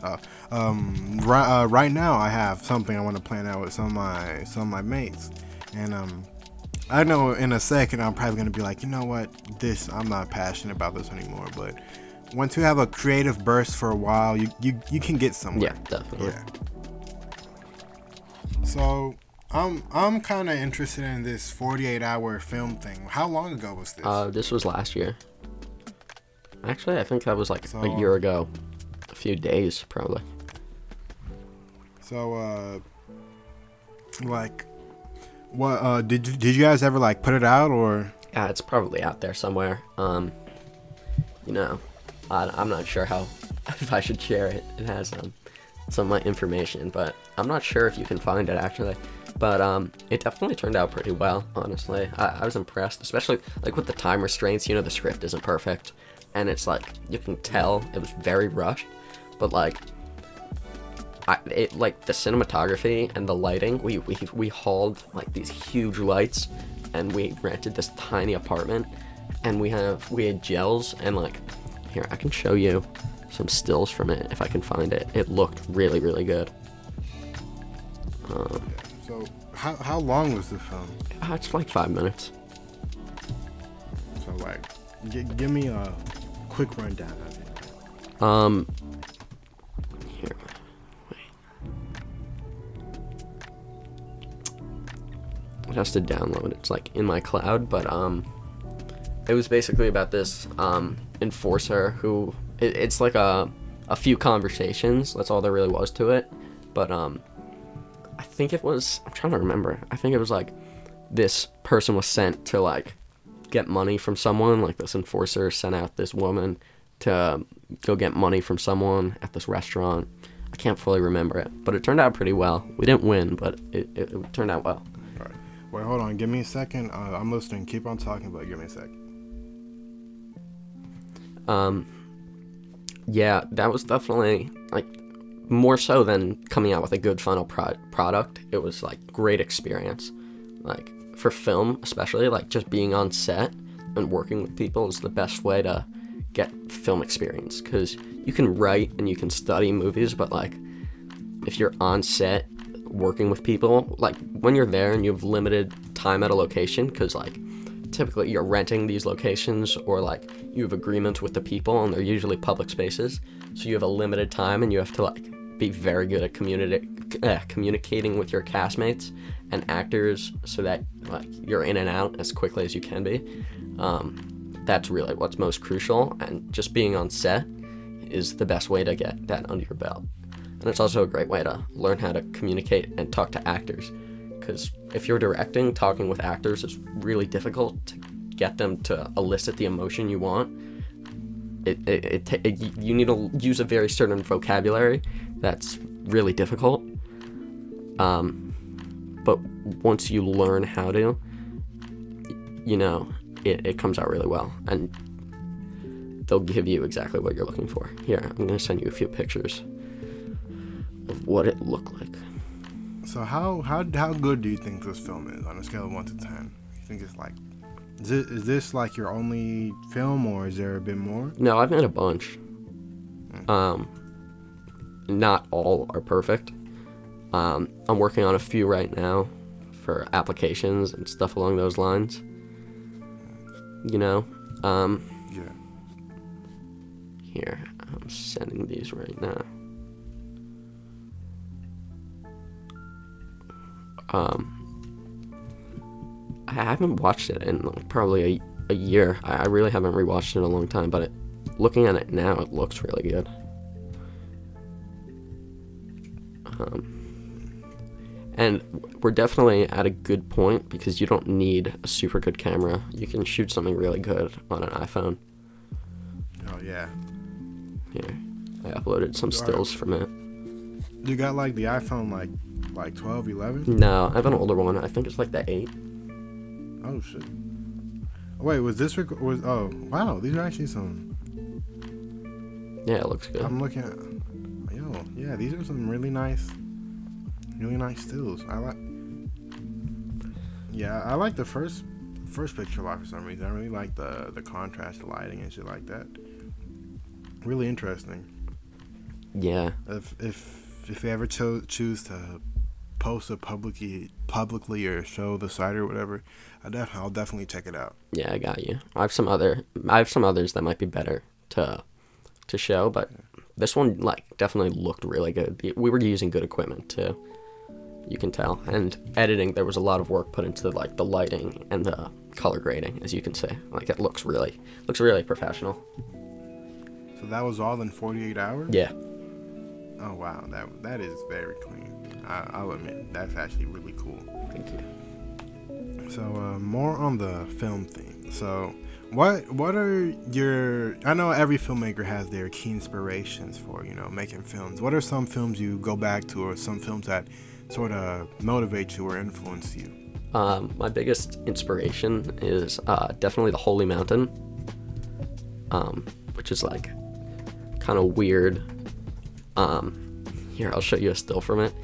Uh, um, right, uh, right now I have something I want to plan out with some of my some of my mates, and um, I know in a second I'm probably gonna be like, you know what, this I'm not passionate about this anymore. But once you have a creative burst for a while, you you, you can get somewhere. yeah definitely Yeah. So I'm I'm kind of interested in this 48 hour film thing. How long ago was this? Uh, this was last year. Actually, I think that was like So- a year ago. A few days, probably. So, uh, like, what, uh, did you, did you guys ever, like, put it out, or? Yeah, it's probably out there somewhere. Um, you know, I, I'm not sure how if I should share it. It has um some of my information, but I'm not sure if you can find it actually. But um, it definitely turned out pretty well, honestly. I, I was impressed, especially like with the time restraints. You know, the script isn't perfect, and it's like you can tell it was very rushed, but like I, it like the cinematography and the lighting. We we we hauled like these huge lights, and we rented this tiny apartment, and we have we had gels and like here I can show you some stills from it if I can find it. It looked really really good. Um, So how how long was the film? uh, it's like five minutes. So like, g- give me a quick rundown of it. Um, It has to download. It's like in my cloud, but um, it was basically about this um enforcer who it, it's like a a few conversations. That's all there really was to it. But um, I think it was. I'm trying to remember. I think it was like this person was sent to like get money from someone. Like this enforcer sent out this woman to go get money from someone at this restaurant. I can't fully remember it, but it turned out pretty well. We didn't win, but it, it, it turned out well. Wait, hold on. Give me a second. Uh, I'm listening. Keep on talking, but give me a sec. Um, yeah, that was definitely like more so than coming out with a good final pro- product. It was like great experience. Like for film, especially like just being on set and working with people is the best way to get film experience because you can write and you can study movies, but like if you're on set working with people, like when you're there and you have limited time at a location, because like typically you're renting these locations or like you have agreements with the people and they're usually public spaces, so you have a limited time and you have to like be very good at communi- uh, communicating with your castmates and actors so that like you're in and out as quickly as you can be. Um, that's really what's most crucial, and just being on set is the best way to get that under your belt. And it's also a great way to learn how to communicate and talk to actors. Because if you're directing, talking with actors is really difficult to get them to elicit the emotion you want. It, it, it, it you need to use a very certain vocabulary that's really difficult. Um, but once you learn how to, you know, it, it comes out really well. And they'll give you exactly what you're looking for. Here, I'm gonna send you a few pictures of what it looked like. So how how how good do you think this film is on a scale of one to ten? You think it's like, is it is this like your only film, or is there a bit more? No, I've made a bunch. Um, not all are perfect. Um, I'm working on a few right now for applications and stuff along those lines. You know, um, Yeah. here I'm sending these right now. Um, I haven't watched it in probably a, a year. I, I really haven't rewatched it in a long time, but it, looking at it now, it looks really good. Um, and we're definitely at a good point because you don't need a super good camera. You can shoot something really good on an iPhone. Oh yeah. Yeah. I uploaded some stills from it. You got like the iPhone like like 12, 11? No, I have an older one. I think it's like the eight. Oh shit. Wait, was this rec- was oh wow? These are actually some. Yeah, it looks good. I'm looking at. Yo, yeah, these are some really nice, really nice stills. I like. Yeah, I like the first first picture a lot for some reason. I really like the the contrast, the lighting, and shit like that. Really interesting. Yeah, If if if you ever cho- choose to post it publicly publicly or show the site or whatever, I def- I'll definitely check it out. yeah, I got you. I have some other. I have some others that might be better to to show, but this one like definitely looked really good. We were using good equipment too. You can tell. And editing, there was a lot of work put into like the lighting and the color grading, as you can see. Like it looks really looks really professional. So that was all in 48 hours. Yeah. Oh wow, that that is very clean. I, I'll admit that's actually really cool. Thank you. So uh, more on the film thing. So what what are your? I know every filmmaker has their key inspirations for you know making films. What are some films you go back to, or some films that sort of motivate you or influence you? Um, my biggest inspiration is uh, definitely the Holy Mountain, um, which is like kind of weird. Um, here, I'll show you a still from it.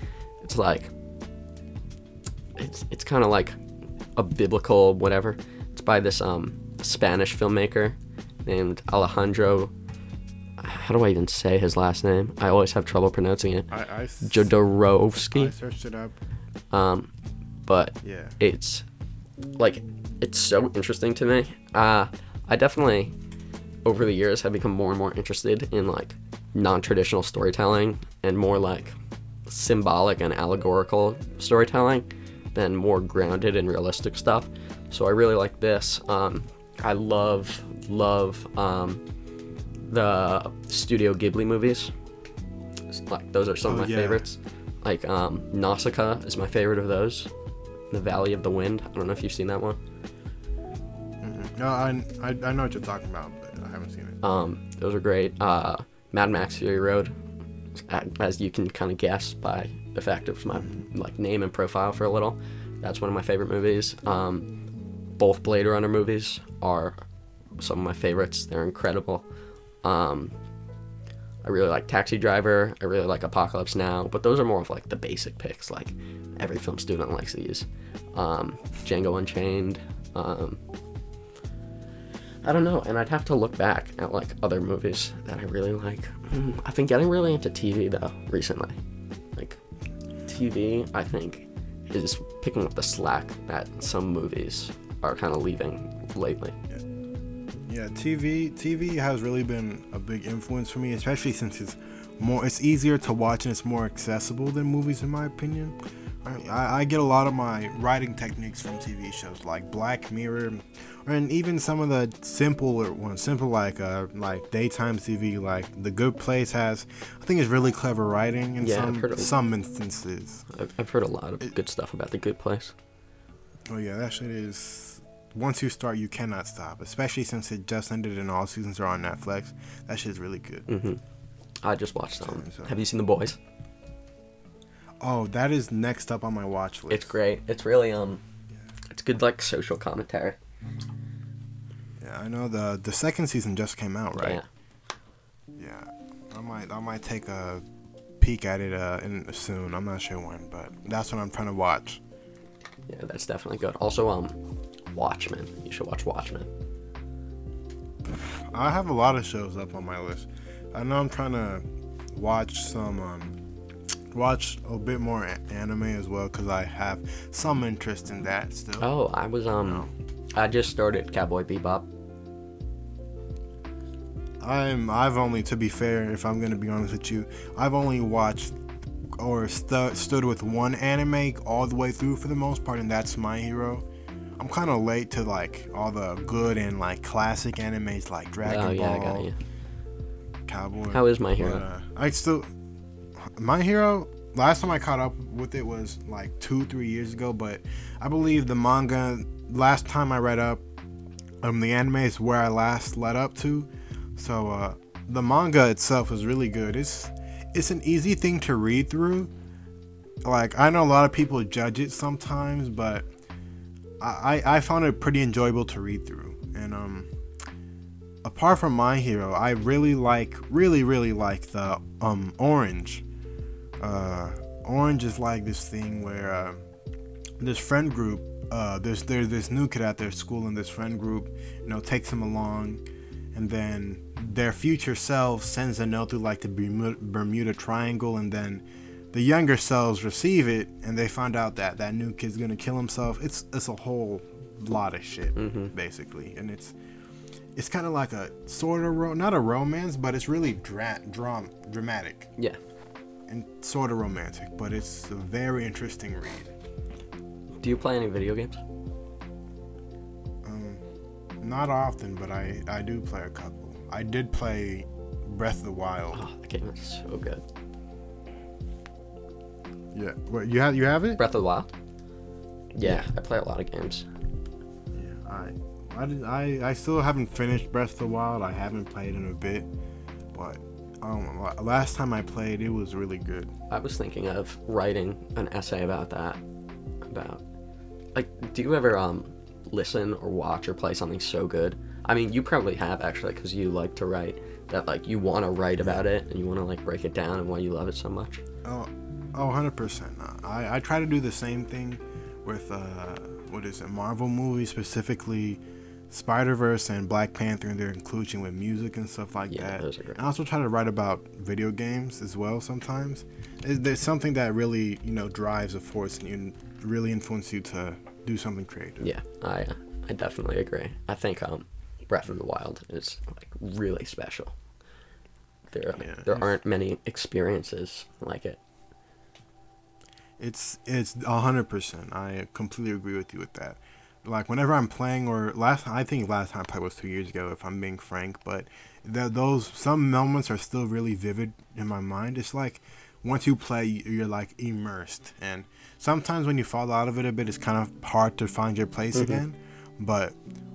It's like it's it's kind of like a biblical whatever. It's by this um, Spanish filmmaker named Alejandro. How do I even say his last name? I always have trouble pronouncing it. I I, Jodorowsky. I searched it up. Um, but Yeah. it's like it's so interesting to me. Uh, I definitely over the years have become more and more interested in like non-traditional storytelling and more like symbolic and allegorical storytelling than more grounded and realistic stuff. So I really like this. Um, I love love um, the Studio Ghibli movies. Like those are some Oh, of my yeah. favorites. Like um, Nausicaa is my favorite of those. The Valley of the Wind. I don't know if you've seen that one. No, I, I I know what you're talking about, but I haven't seen it. Um, those are great. Uh, Mad Max Fury Road, as you can kind of guess by the fact of my like name and profile for a little, that's one of my favorite movies. Um, both Blade Runner movies are some of my favorites. They're incredible. Um, I really like Taxi Driver. I really like Apocalypse Now, but those are more of like the basic picks. Like every film student likes these. Um, Django Unchained. Um, I don't know, and I'd have to look back at like other movies that I really like. Mm, I've been getting really into TV though recently. Like TV, I think is picking up the slack that some movies are kind of leaving lately. Yeah, TV TV has really been a big influence for me, especially since it's more it's easier to watch and it's more accessible than movies in my opinion. I, I, I get a lot of my writing techniques from TV shows like Black Mirror, and even some of the simpler ones, simple like uh like daytime TV, like The Good Place has. I think it's really clever writing in Yeah, some of- some instances. I've, I've heard a lot of good stuff about The Good Place. Oh yeah, that shit is. Once you start, you cannot stop. Especially since it just ended and all seasons are on Netflix. That shit is really good. hmm I just watched them. So- Have you seen The Boys? Oh, that is next up on my watch list. It's great. It's really um, it's good like social commentary. Yeah, I know the the second season just came out, right? Yeah. Yeah. I might I might take a peek at it uh in soon. I'm not sure when, but that's what I'm trying to watch. Yeah, that's definitely good. Also, um, Watchmen. You should watch Watchmen. I have a lot of shows up on my list. I know I'm trying to watch some um watch a bit more anime as well cuz I have some interest in that still. Oh, I was um, I just started Cowboy Bebop. I'm I've only to be fair, if I'm gonna be honest with you, I've only watched or stu- stood with one anime all the way through for the most part, and that's My Hero. I'm kind of late to like all the good and like classic animes like Dragon oh yeah, I Ball, got you. Cowboy. How is My but, Hero? uh, I still My Hero. Last time I caught up with it was like two, three years ago, but I believe the manga. Last time I read up, um, the anime is where I last led up to. So uh, the manga itself is really good. It's it's an easy thing to read through. Like I know a lot of people judge it sometimes, but I I found it pretty enjoyable to read through. And um, apart from My Hero, I really like really really like the um Orange. Uh, Orange is like this thing where uh, this friend group. Uh, there's there's this new kid at their school, and this friend group, you know, takes him along, and then their future self sends a note through like the Bermuda, Bermuda Triangle, and then the younger selves receive it, and they find out that that new kid's gonna kill himself. It's it's a whole lot of shit, basically, and it's it's kind of like a sort of ro- not a romance, but it's really dra- dram- dramatic Yeah. And sort of romantic, but it's a very interesting read. Do you play any video games? Um, not often, but I I do play a couple. I did play Breath of the Wild. Oh, the game is so good. Yeah, what you have you have it? Breath of the Wild. Yeah, Yeah. I play a lot of games. Yeah, I I did, I I still haven't finished Breath of the Wild. I haven't played in a bit, but um, last time I played, it was really good. I was thinking of writing an essay about that. About like, do you ever um listen or watch or play something so good? I mean, you probably have actually, because you like to write. That like you want to write about it and you want to like break it down and why you love it so much. Oh, oh, 100%. I, I try to do the same thing with, uh, what is it, Marvel movies, specifically Spider Verse and Black Panther and their inclusion with music and stuff like Yeah, that. those are great. I also try to write about video games as well sometimes. Is- There's something that really, you know, drives a force and you really influence you to do something creative. Yeah, I uh, I definitely agree. I think um, Breath of the Wild is like really special. There Yeah, there aren't many experiences like it. It's it's a hundred percent. I completely agree with you with that. Like whenever I'm playing, or last I think last time I played was two years ago, if I'm being frank. But th- those some moments are still really vivid in my mind. It's like once you play, you're like immersed, and sometimes when you fall out of it a bit, it's kind of hard to find your place mm-hmm. again. But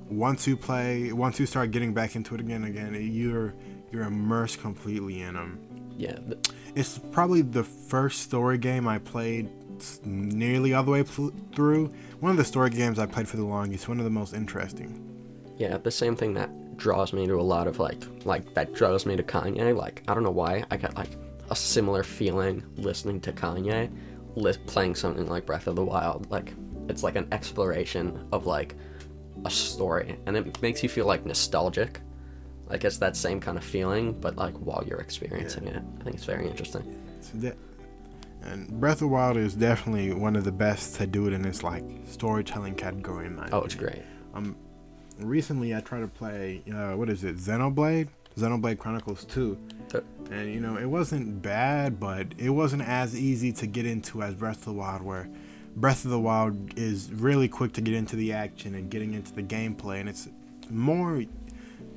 once you play, once you start getting back into it again, again, you're you're immersed completely in them. Yeah, It's probably the first story game I played nearly all the way pl- through. One of the story games I played for the longest. One of the most interesting. yeah, the same thing that draws me to a lot of like like that draws me to Kanye. Like I don't know why I got like a similar feeling listening to Kanye, li- playing something like Breath of the Wild. Like it's like an exploration of like a story, and it makes you feel like nostalgic. Like it's that same kind of feeling, but like while you're experiencing it. I think it's very interesting. So that- and Breath of the Wild is definitely one of the best to do it in this like storytelling category. In my Oh, it's great. Um, recently I tried to play uh, what is it, Xenoblade, Xenoblade Chronicles Two, Th- and you know it wasn't bad, but it wasn't as easy to get into as Breath of the Wild, where Breath of the Wild is really quick to get into the action and getting into the gameplay, and it's more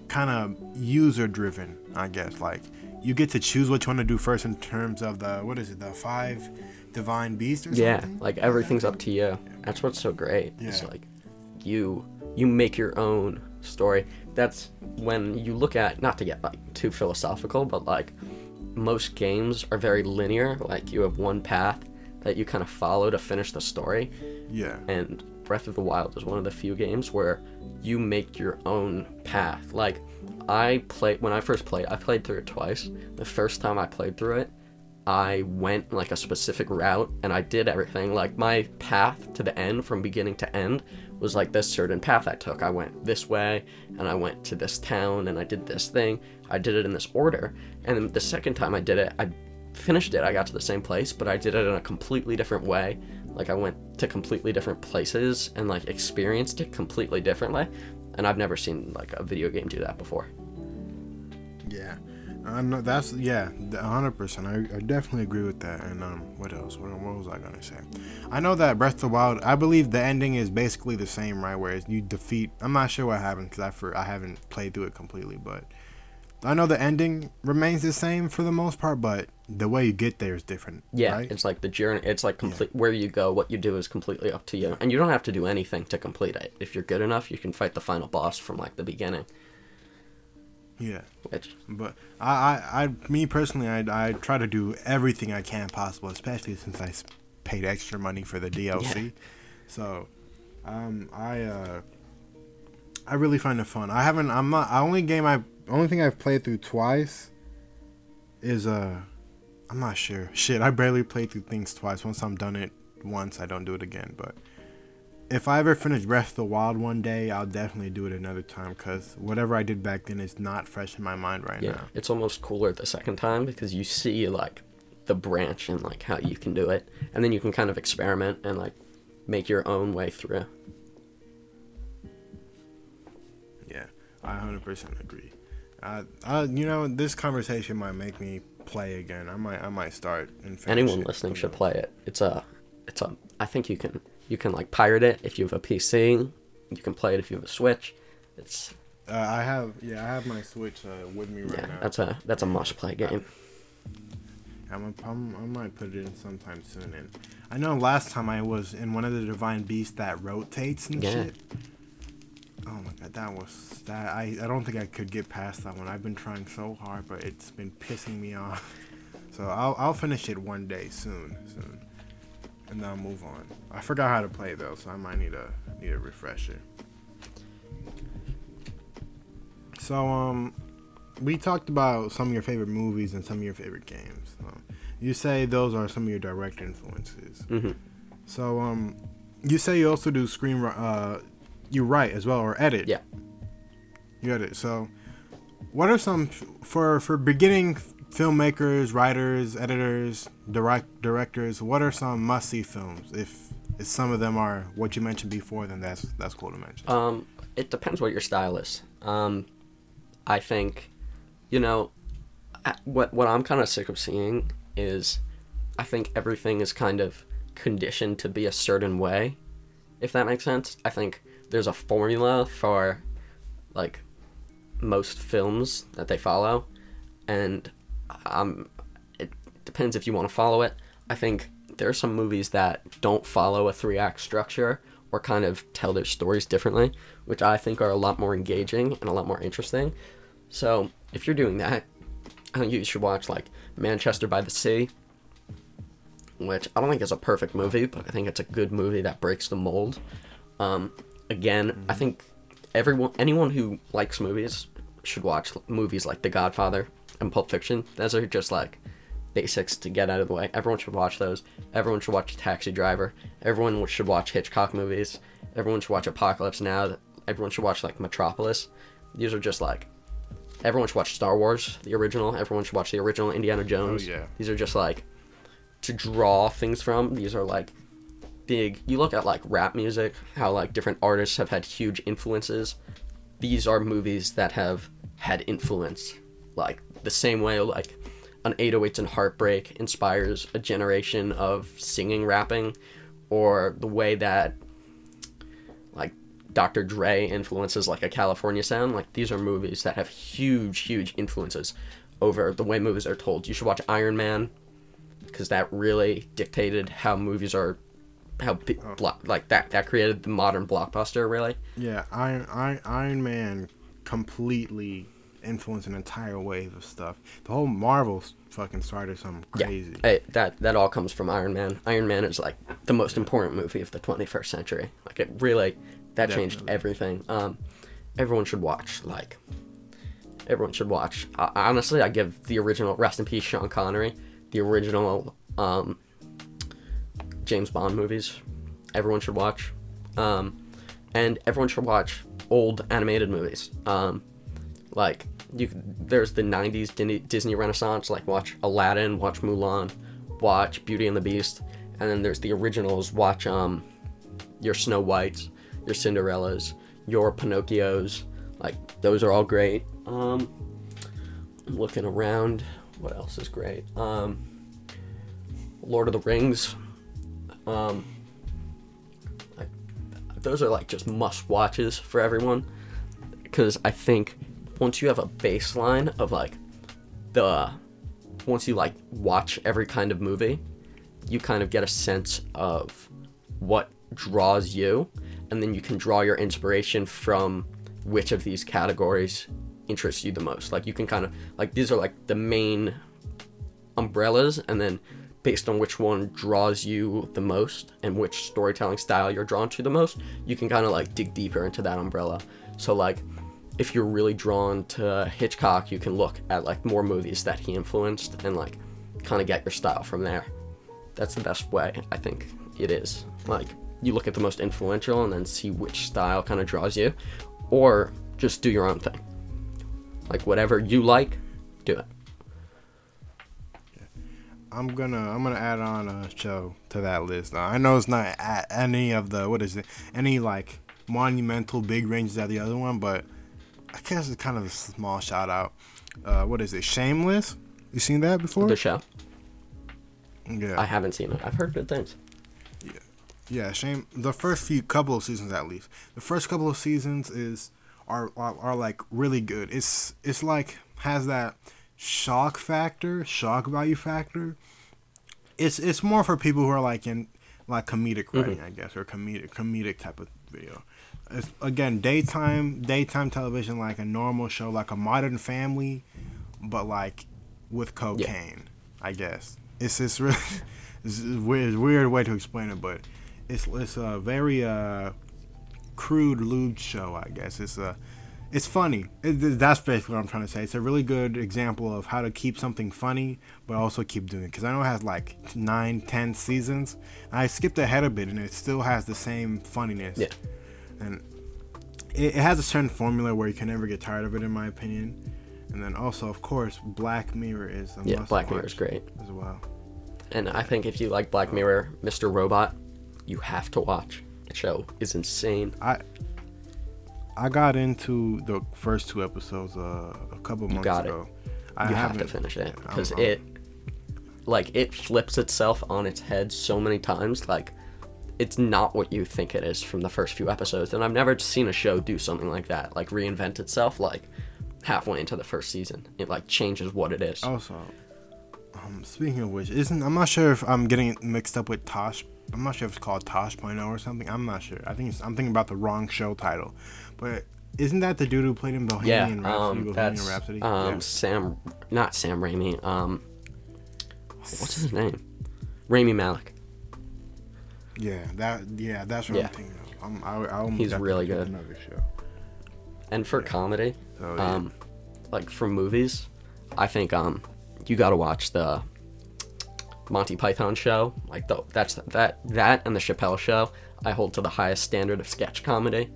kind of user driven, I guess. Like you get to choose what you want to do first in terms of the what is it, the five divine beasts or Yeah, something. like everything's up to you. That's what's so great. It's Yeah. like you you make your own story. That's when you look at not to get like too philosophical, but like most games are very linear. Like you have one path that you kind of follow to finish the story. yeah, And Breath of the Wild is one of the few games where you make your own path. Like I played when I first played, I played through it twice. The first time I played through it, I went like a specific route and I did everything. Like my path to the end from beginning to end was like this certain path I took. I went this way and I went to this town and I did this thing. I did it in this order. And the second time I did it, I finished it. I got to the same place, but I did it in a completely different way. Like I went to completely different places and like experienced it completely differently. And I've never seen like a video game do that before. Yeah, I know that's yeah, hundred percent. I, I definitely agree with that. And um, what else? What, what was I gonna say? I know that Breath of the Wild. I believe the ending is basically the same, right? Where you defeat. I'm not sure what happened because I for I haven't played through it completely, but I know the ending remains the same for the most part. But the way you get there is different. Yeah, right? it's like the journey. It's like complete where you go, what you do is completely up to you, and you don't have to do anything to complete it. If you're good enough, you can fight the final boss from like the beginning. yeah. Which But I, I, I me personally, I, I try to do everything I can possible, especially since I paid extra money for the DLC. Yeah. So, um, I, uh, I really find it fun. I haven't. I'm not. The only game I, only thing I've played through twice, is uh, I'm not sure. Shit, I barely play through things twice. Once I'm done it once, I don't do it again. But if I ever finish Breath of the Wild one day, I'll definitely do it another time because whatever I did back then is not fresh in my mind right yeah, now. it's almost cooler the second time because you see like the branch and like how you can do it, and then you can kind of experiment and like make your own way through. Yeah, I 100% agree. Uh, uh, you know, this conversation might make me play again. I might, I might start and Anyone it. listening should play it. It's a, it's a. I think you can you can like pirate it if you have a PC. You can play it if you have a Switch. It's Uh, I have, yeah, I have my Switch uh, with me right yeah, now. that's a that's a must play game. I'm, a, I'm, I might put it in sometime soon. And I know last time I was in one of the Divine Beasts that rotates and Yeah. shit. Oh my god, that was that. I, I don't think I could get past that one. I've been trying so hard, but it's been pissing me off. So I'll, I'll finish it one day soon, soon, and then I'll move on. I forgot how to play though, so I might need a need a refresher. So um, we talked about some of your favorite movies and some of your favorite games. Um, you say those are some of your direct influences. hmm So um, you say you also do screen uh, you write as well or edit. Yeah. You edit. So, what are some for for beginning filmmakers, writers, editors, direct directors? What are some must see films? If if some of them are what you mentioned before, then that's that's cool to mention. Um, it depends what your style is. Um, I think, you know, what what I'm kind of sick of seeing is, I think everything is kind of conditioned to be a certain way, if that makes sense. I think there's a formula for, like, most films that they follow, and um, it depends if you want to follow it. I think there are some movies that don't follow a three act structure or kind of tell their stories differently, which I think are a lot more engaging and a lot more interesting. So if you're doing that, I think you should watch like Manchester by the Sea, which I don't think is a perfect movie, but I think it's a good movie that breaks the mold. Um, again, I mm-hmm. think everyone, anyone who likes movies, should watch movies like The Godfather and Pulp Fiction. Those are just like basics to get out of the way. Everyone should watch those. Everyone should watch Taxi Driver. Everyone should watch Hitchcock movies. Everyone should watch Apocalypse Now. Everyone should watch like Metropolis. These are just like everyone should watch Star Wars, the original. Everyone should watch the original Indiana oh, Jones. Oh, yeah. These are just like to draw things from. These are like big. You look at like rap music, how like different artists have had huge influences. These are movies that have had influence, like the same way like an 808s and Heartbreak inspires a generation of singing rapping, or the way that like Dr. Dre influences like a California sound. Like these are movies that have huge, huge influences over the way movies are told. You should watch Iron Man because that really dictated how movies are, how bi- blo- like that that created the modern blockbuster. Really, Yeah, Iron Iron, Iron Man completely influenced an entire wave of stuff. The whole Marvel fucking started something crazy. yeah, that that all comes from Iron Man. Iron Man is like the most important movie of the 21st century. Like it really that changed everything. Um, everyone should watch. Like everyone should watch. Honestly, I give the original rest in peace Sean Connery, the original um, James Bond movies. Everyone should watch, um, and everyone should watch old animated movies. Um, like you, there's the '90s Disney, Renaissance. Like watch Aladdin, watch Mulan, watch Beauty and the Beast, and then there's the originals. Watch um, your Snow Whites, your Cinderellas, your Pinocchios. Like those are all great. Um, looking around. What else is great? Um, Lord of the Rings. Um, like, those are like just must watches for everyone because I think once you have a baseline of like the once you like watch every kind of movie, you kind of get a sense of what draws you, and then you can draw your inspiration from which of these categories interests you the most. Like you can kind of like these are like the main umbrellas, and then based on which one draws you the most and which storytelling style you're drawn to the most, you can kind of like dig deeper into that umbrella. So like if you're really drawn to Hitchcock, you can look at like more movies that he influenced and like kind of get your style from there. That's the best way, I think it is. Like you look at the most influential and then see which style kind of draws you or just do your own thing. Like whatever you like, do it. I'm gonna I'm gonna add on a show to that list. I know it's not at any of the what is it any like monumental big ranges at the other one, but I guess it's kind of a small shout out. Uh, what is it? Shameless. You seen that before? The show. yeah. I haven't seen it. I've heard good things. Yeah. Yeah, shame. The first few couple of seasons, at least, the first couple of seasons is are are, are like really good. It's it's like has that shock factor, shock value factor. It's it's more for people who are like in like comedic writing, I guess, or comedic comedic type of video. It's, again, daytime daytime television, like a normal show, like a Modern Family, but like with cocaine. I guess it's it's really it's weird weird way to explain it, but it's it's a very uh crude lewd show. I guess it's a it's funny. It, that's basically what I'm trying to say. It's a really good example of how to keep something funny, but also keep doing it. Because I know it has like nine, ten seasons. I skipped ahead a bit, and it still has the same funniness. Yeah. And it, it has a certain formula where you can never get tired of it, in my opinion. And then also, of course, Black Mirror is a Yeah, Black Mirror is great. as well. And I think if you like Black Mirror, Mr. Robot, you have to watch. The show is insane. I I got into the first two episodes uh, a couple months got it. ago. I you have to finish it because it like it flips itself on its head so many times like it's not what you think it is from the first few episodes and i've never seen a show do something like that like reinvent itself like halfway into the first season it like changes what it is Also, um, speaking of which, isn't I'm not sure if I'm getting it mixed up with Tosh. I'm not sure if it's called Tosh.0 or something. I'm not sure. I think it's, I'm thinking about the wrong show title. But isn't that the dude who played in yeah Bohemian Rhapsody? um Bohemian that's Rhapsody. um yeah. sam not sam raimi um what's his name Rami Malek. yeah, that yeah, that's what Yeah. I'm thinking of. I'm, I, I almost He's really good. Another show. And for comedy, So, yeah. um, like for movies, I think um, you got to watch the Monty Python show. Like the, that's that that and the Chappelle show. I hold to the highest standard of sketch comedy.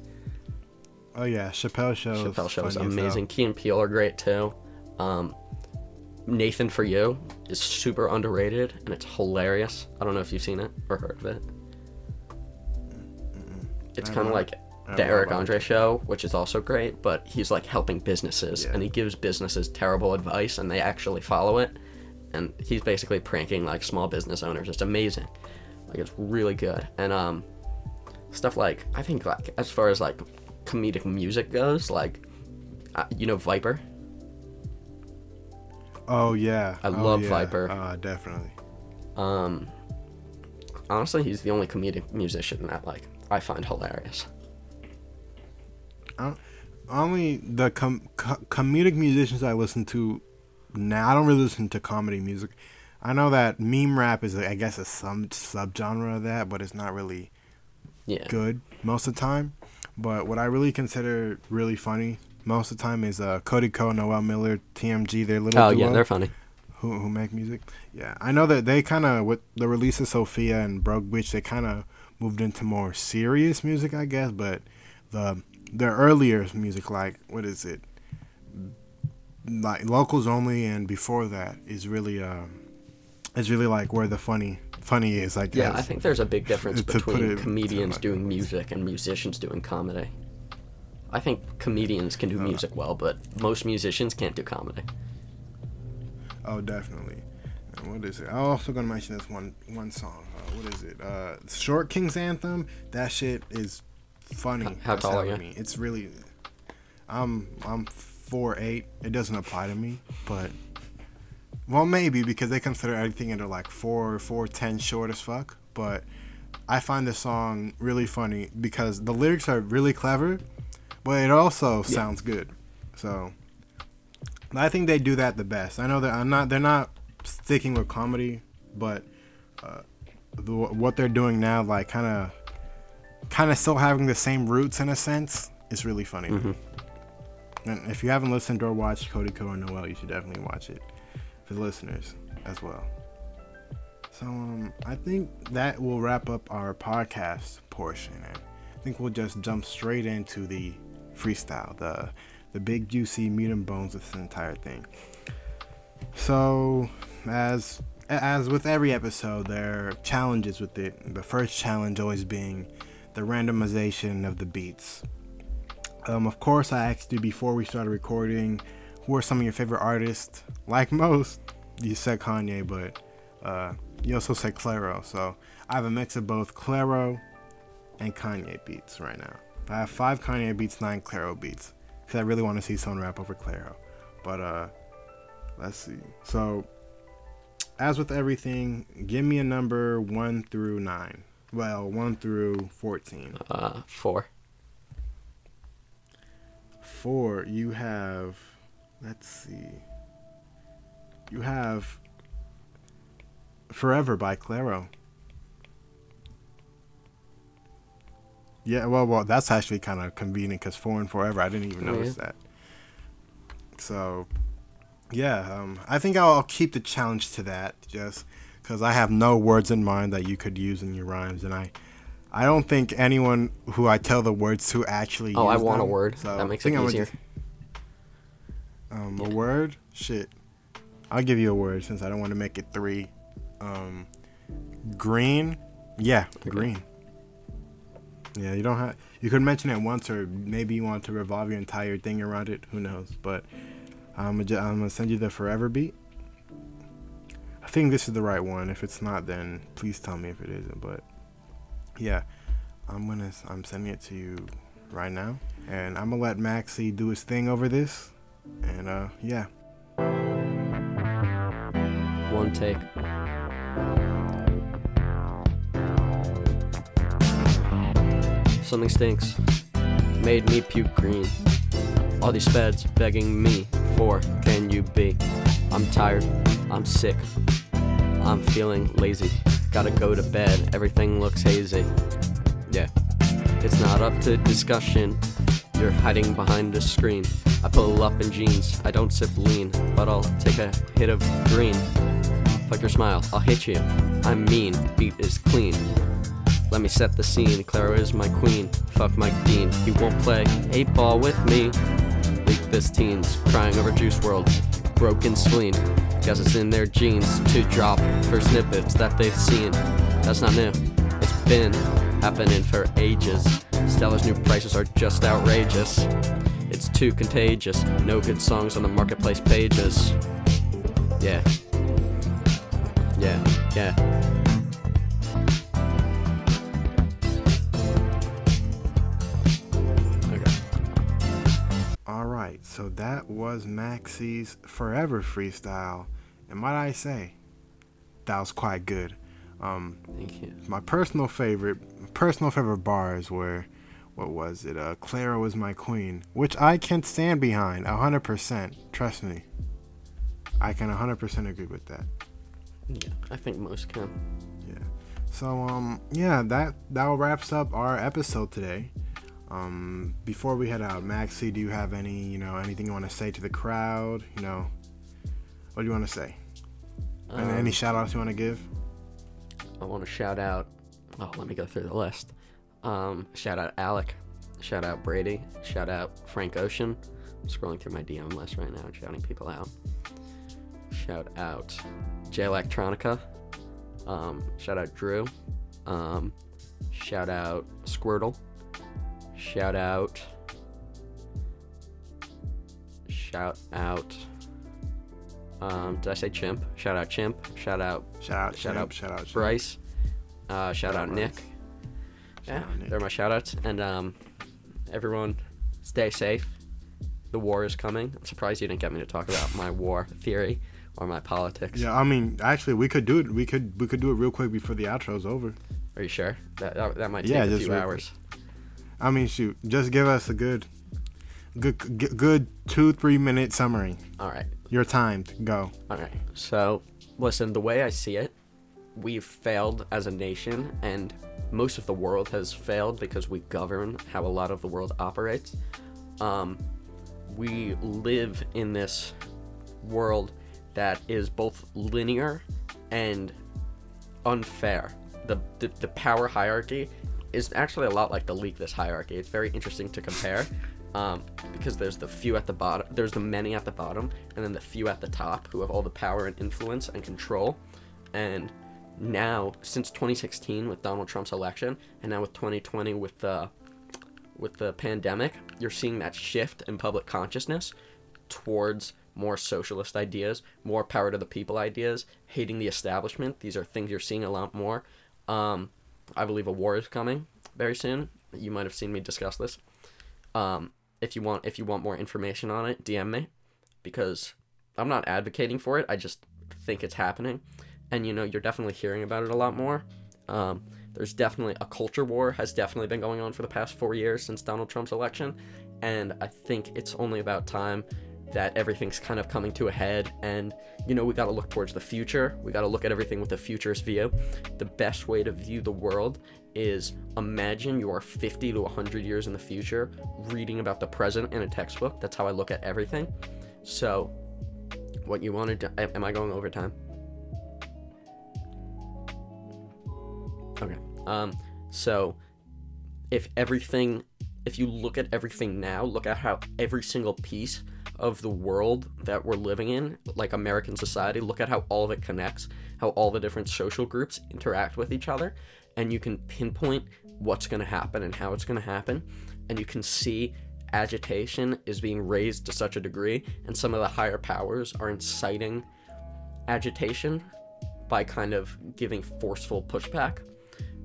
Oh yeah, Chappelle show. Chappelle show is amazing. Key and Peele are great too. Um, Nathan for You is super underrated and it's hilarious. I don't know if you've seen it or heard of it. It's kind of like the Eric Andre show, which is also great, but he's like helping businesses Yeah. and he gives businesses terrible advice and they actually follow it. And he's basically pranking like small business owners. It's amazing. Like it's really good. And um stuff like I think like as far as like comedic music goes, like uh, you know Viper. Oh yeah, I Oh, love yeah. Viper. Uh, definitely. Um honestly, he's the only comedic musician that like I find hilarious. Only the com- co- comedic musicians I listen to now. I don't really listen to comedy music. I know that meme rap is, I guess, a some subgenre of that, but it's not really Yeah. good most of the time. But what I really consider really funny most of the time is uh, Cody Ko, Noel Miller, TMG. Their little Oh duo yeah, they're funny. who who make music. Yeah, I know that they kind of with the release of Sophia and Broke Bitch, they kind of moved into more serious music, I guess. But the their earlier music, like what is it, like locals only, and before that is really um, is really like where the funny funny is. I guess. Yeah, I think there's a big difference between comedians doing music and musicians doing comedy. I think comedians can Uh. do music well, but most musicians can't do comedy. Oh, definitely. And what is it? I'm also gonna mention this one one song. Uh, what is it? Uh, Short King's Anthem. That shit is funny. H- how tall are you? Me. It's really. I'm I'm four eight. It doesn't apply to me, but well, maybe because they consider everything into like four four ten short as fuck. But I find the song really funny because the lyrics are really clever, but it also sounds good. So I think they do that the best. I know that I'm not. They're not sticking with comedy, but uh, the, what they're doing now, like kind of, kind of still having the same roots in a sense, is really funny. Mm-hmm. And if you haven't listened or watched Cody Ko and Noel, you should definitely watch it for the listeners as well. So um, I think that will wrap up our podcast portion, I think we'll just jump straight into the freestyle, the the big juicy meat and bones of this entire thing. So, as as with every episode, there are challenges with it. The first challenge always being the randomization of the beats. Um, of course, I asked you before we started recording, who are some of your favorite artists? Like most, you said Kanye, but uh, you also said Clairo. So I have a mix of both Clairo and Kanye beats right now. I have five Kanye beats, nine Clairo beats, because I really want to see someone rap over Clairo. But uh, let's see. So, as with everything, give me a number one through nine. Well, one through fourteen. Uh, four. Four, you have. Let's see. You have Forever by Clairo. Yeah, well, well, that's actually kind of convenient because and forever, I didn't even Oh, notice that. So, yeah, um, I think I'll, I'll keep the challenge to that just because I have no words in mind that you could use in your rhymes, and I, I don't think anyone who I tell the words to actually. Oh, I want a word. so That makes it easier. just- um, a word? Shit. I'll give you a word since I don't want to make it three. Um, green. Yeah, green. Yeah, you don't have. You could mention it once, or maybe you want to revolve your entire thing around it. Who knows? But I'm gonna, I'm gonna send you the forever beat. I think this is the right one. If it's not, then please tell me if it isn't. But yeah, I'm gonna I'm sending it to you right now, and I'm gonna let Maxy do his thing over this, and uh yeah. One take. Something stinks. Made me puke green. All these feds begging me for can you be? I'm tired. I'm sick. I'm feeling lazy. Gotta go to bed. Everything looks hazy. Yeah. It's not up to discussion. You're hiding behind a screen. I pull up in jeans. I don't sip lean, but I'll take a hit of green. Fuck your smile, I'll hit you. I'm mean, beat is clean. Let me set the scene. Clairo is my queen. Fuck Mike Dean. He won't play eight ball with me. Leak this teens crying over Juice WRLD. Broken spleen. Guess it's in their genes to drop for snippets that they've seen. That's not new. It's been happening for ages. Stella's new prices are just outrageous. It's too contagious. No good songs on the marketplace pages. Yeah. Yeah, yeah. All right, so that was Maxy's Forever freestyle, and might I say, that was quite good. Um, Thank you. my personal favorite, personal favorite bars were, what was it? Uh, Clairo was my queen, which I can stand behind, hundred percent. Trust me, I can hundred percent agree with that. Yeah, I think most can. Yeah. So um yeah, that that wraps up our episode today. Um before we head out, Maxy, do you have any, you know, anything you want to say to the crowd? You know, what do you want to say? and any Um, shout outs you want to give? I want to shout out. Oh, let me go through the list. Um, shout out Alec. Shout out Brady. Shout out Frank Ocean. I'm scrolling through my DM list right now, shouting people out. Shout out Jay Electronica. Um, shout out Drew. Um, shout out Squirtle. Shout out. Shout out. Um, did I say Chimp? Shout out Chimp. Shout out Shout out, shout Champ, out shout out, Bryce. Uh, shout Shout out out Nick. Yeah, Nick. they're my shout outs. And um, everyone, stay safe. The war is coming. I'm surprised you didn't get me to talk about my war theory or my politics. Yeah, I mean, actually, we could do it. We could we could do it real quick before the outro's over. Are you sure? That that, that might take Yeah, a just few hours. I mean, shoot, just give us a good, good, good two three minute summary. All right. Your time, go. All right. So, listen, the way I see it, we've failed as a nation, and most of the world has failed because we govern how a lot of the world operates. Um, we live in this world that is both linear and unfair. The, the, the power hierarchy is actually a lot like the leakless hierarchy. It's very interesting to compare um, because there's the few at the bottom, there's the many at the bottom, and then the few at the top who have all the power and influence and control. And now, since 2016 with Donald Trump's election, and now with 2020 with the with the pandemic, you're seeing that shift in public consciousness towards more socialist ideas, more power to the people ideas, hating the establishment. These are things you're seeing a lot more. Um, I believe a war is coming very soon. You might have seen me discuss this. Um, if you want, if you want more information on it, DM me, because I'm not advocating for it. I just think it's happening, and you know, you're definitely hearing about it a lot more. Um, there's definitely a culture war has definitely been going on for the past four years since Donald Trump's election, and I think it's only about time that everything's kind of coming to a head and you know we got to look towards the future. We got to look at everything with a futurist view. The best way to view the world is imagine you are 50 to 100 years in the future reading about the present in a textbook. That's how i look at everything. So what you want to do am i going over okay. Um so if everything if you look at everything now, look at how every single piece of the world that we're living in, like American society, look at how all of it connects, how all the different social groups interact with each other, and you can pinpoint what's going to happen and how it's going to happen, and you can see agitation is being raised to such a degree, and some of the higher powers are inciting agitation by kind of giving forceful pushback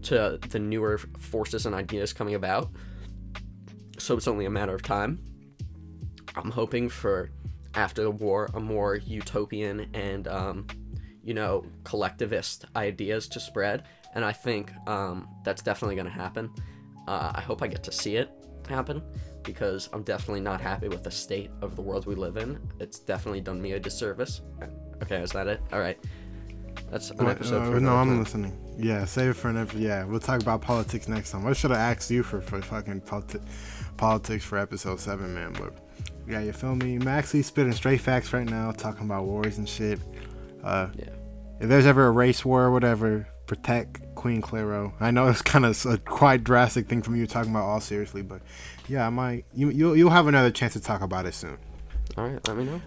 to the newer forces and ideas coming about so it's only a matter of time. I'm hoping for after the war a more utopian and um, you know collectivist ideas to spread, and I think um, that's definitely going to happen. Uh, I hope I get to see it happen because I'm definitely not happy with the state of the world we live in. It's definitely done me a disservice. Okay, is that it? All right. That's an episode uh, for No, I'm time. listening. Yeah, save it for an episode. Yeah, we'll talk about politics next time. I should have asked you for, for fucking politi- politics for episode seven, man. But yeah, you feel me? Maxy spitting straight facts right now, talking about wars and shit. Uh, Yeah. If there's ever a race war or whatever, protect Queen Clairo. I know it's kind of a quite drastic thing from you talking about all seriously, but yeah, I might. You you'll, you'll have another chance to talk about it soon. All right, let me know.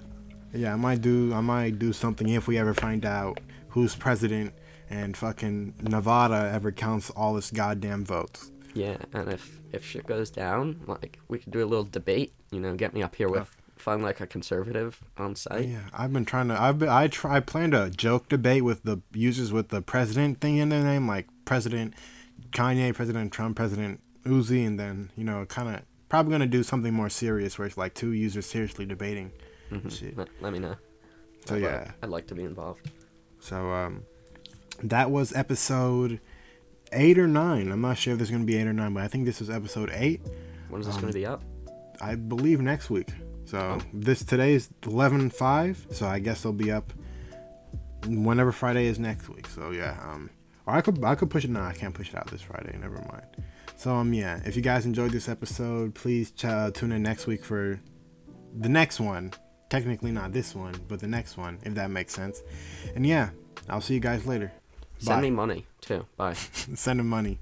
Yeah, I might do. I might do something if we ever find out who's president and fucking Nevada ever counts all its goddamn votes. Yeah, and if if shit goes down, like we could do a little debate. You know, get me up here with find like a conservative on site. Yeah, I've been trying to. I've been. I try. I planned a joke debate with the users with the president thing in their name, like President Kanye, President Trump, President Uzi, and then you know, kind of probably gonna do something more serious where it's like two users seriously debating. Mhm. Shit. Let, let me know. So I'd yeah. like, I'd like to be involved. So um, that was episode eight or nine. I'm not sure if there's gonna be eight or nine, but I think this is episode eight. When is this Um, going to be up? I believe next week. So Oh. this today's eleven five. So I guess they'll be up whenever Friday is next week. So yeah, um, or I could I could push it. No, I can't push it out this Friday. Never mind. So um, yeah, if you guys enjoyed this episode, please ch- uh, tune in next week for the next one. Technically not this one, but the next one, if that makes sense. And yeah, I'll see you guys later. Send Bye. me money too. Bye. Send them money.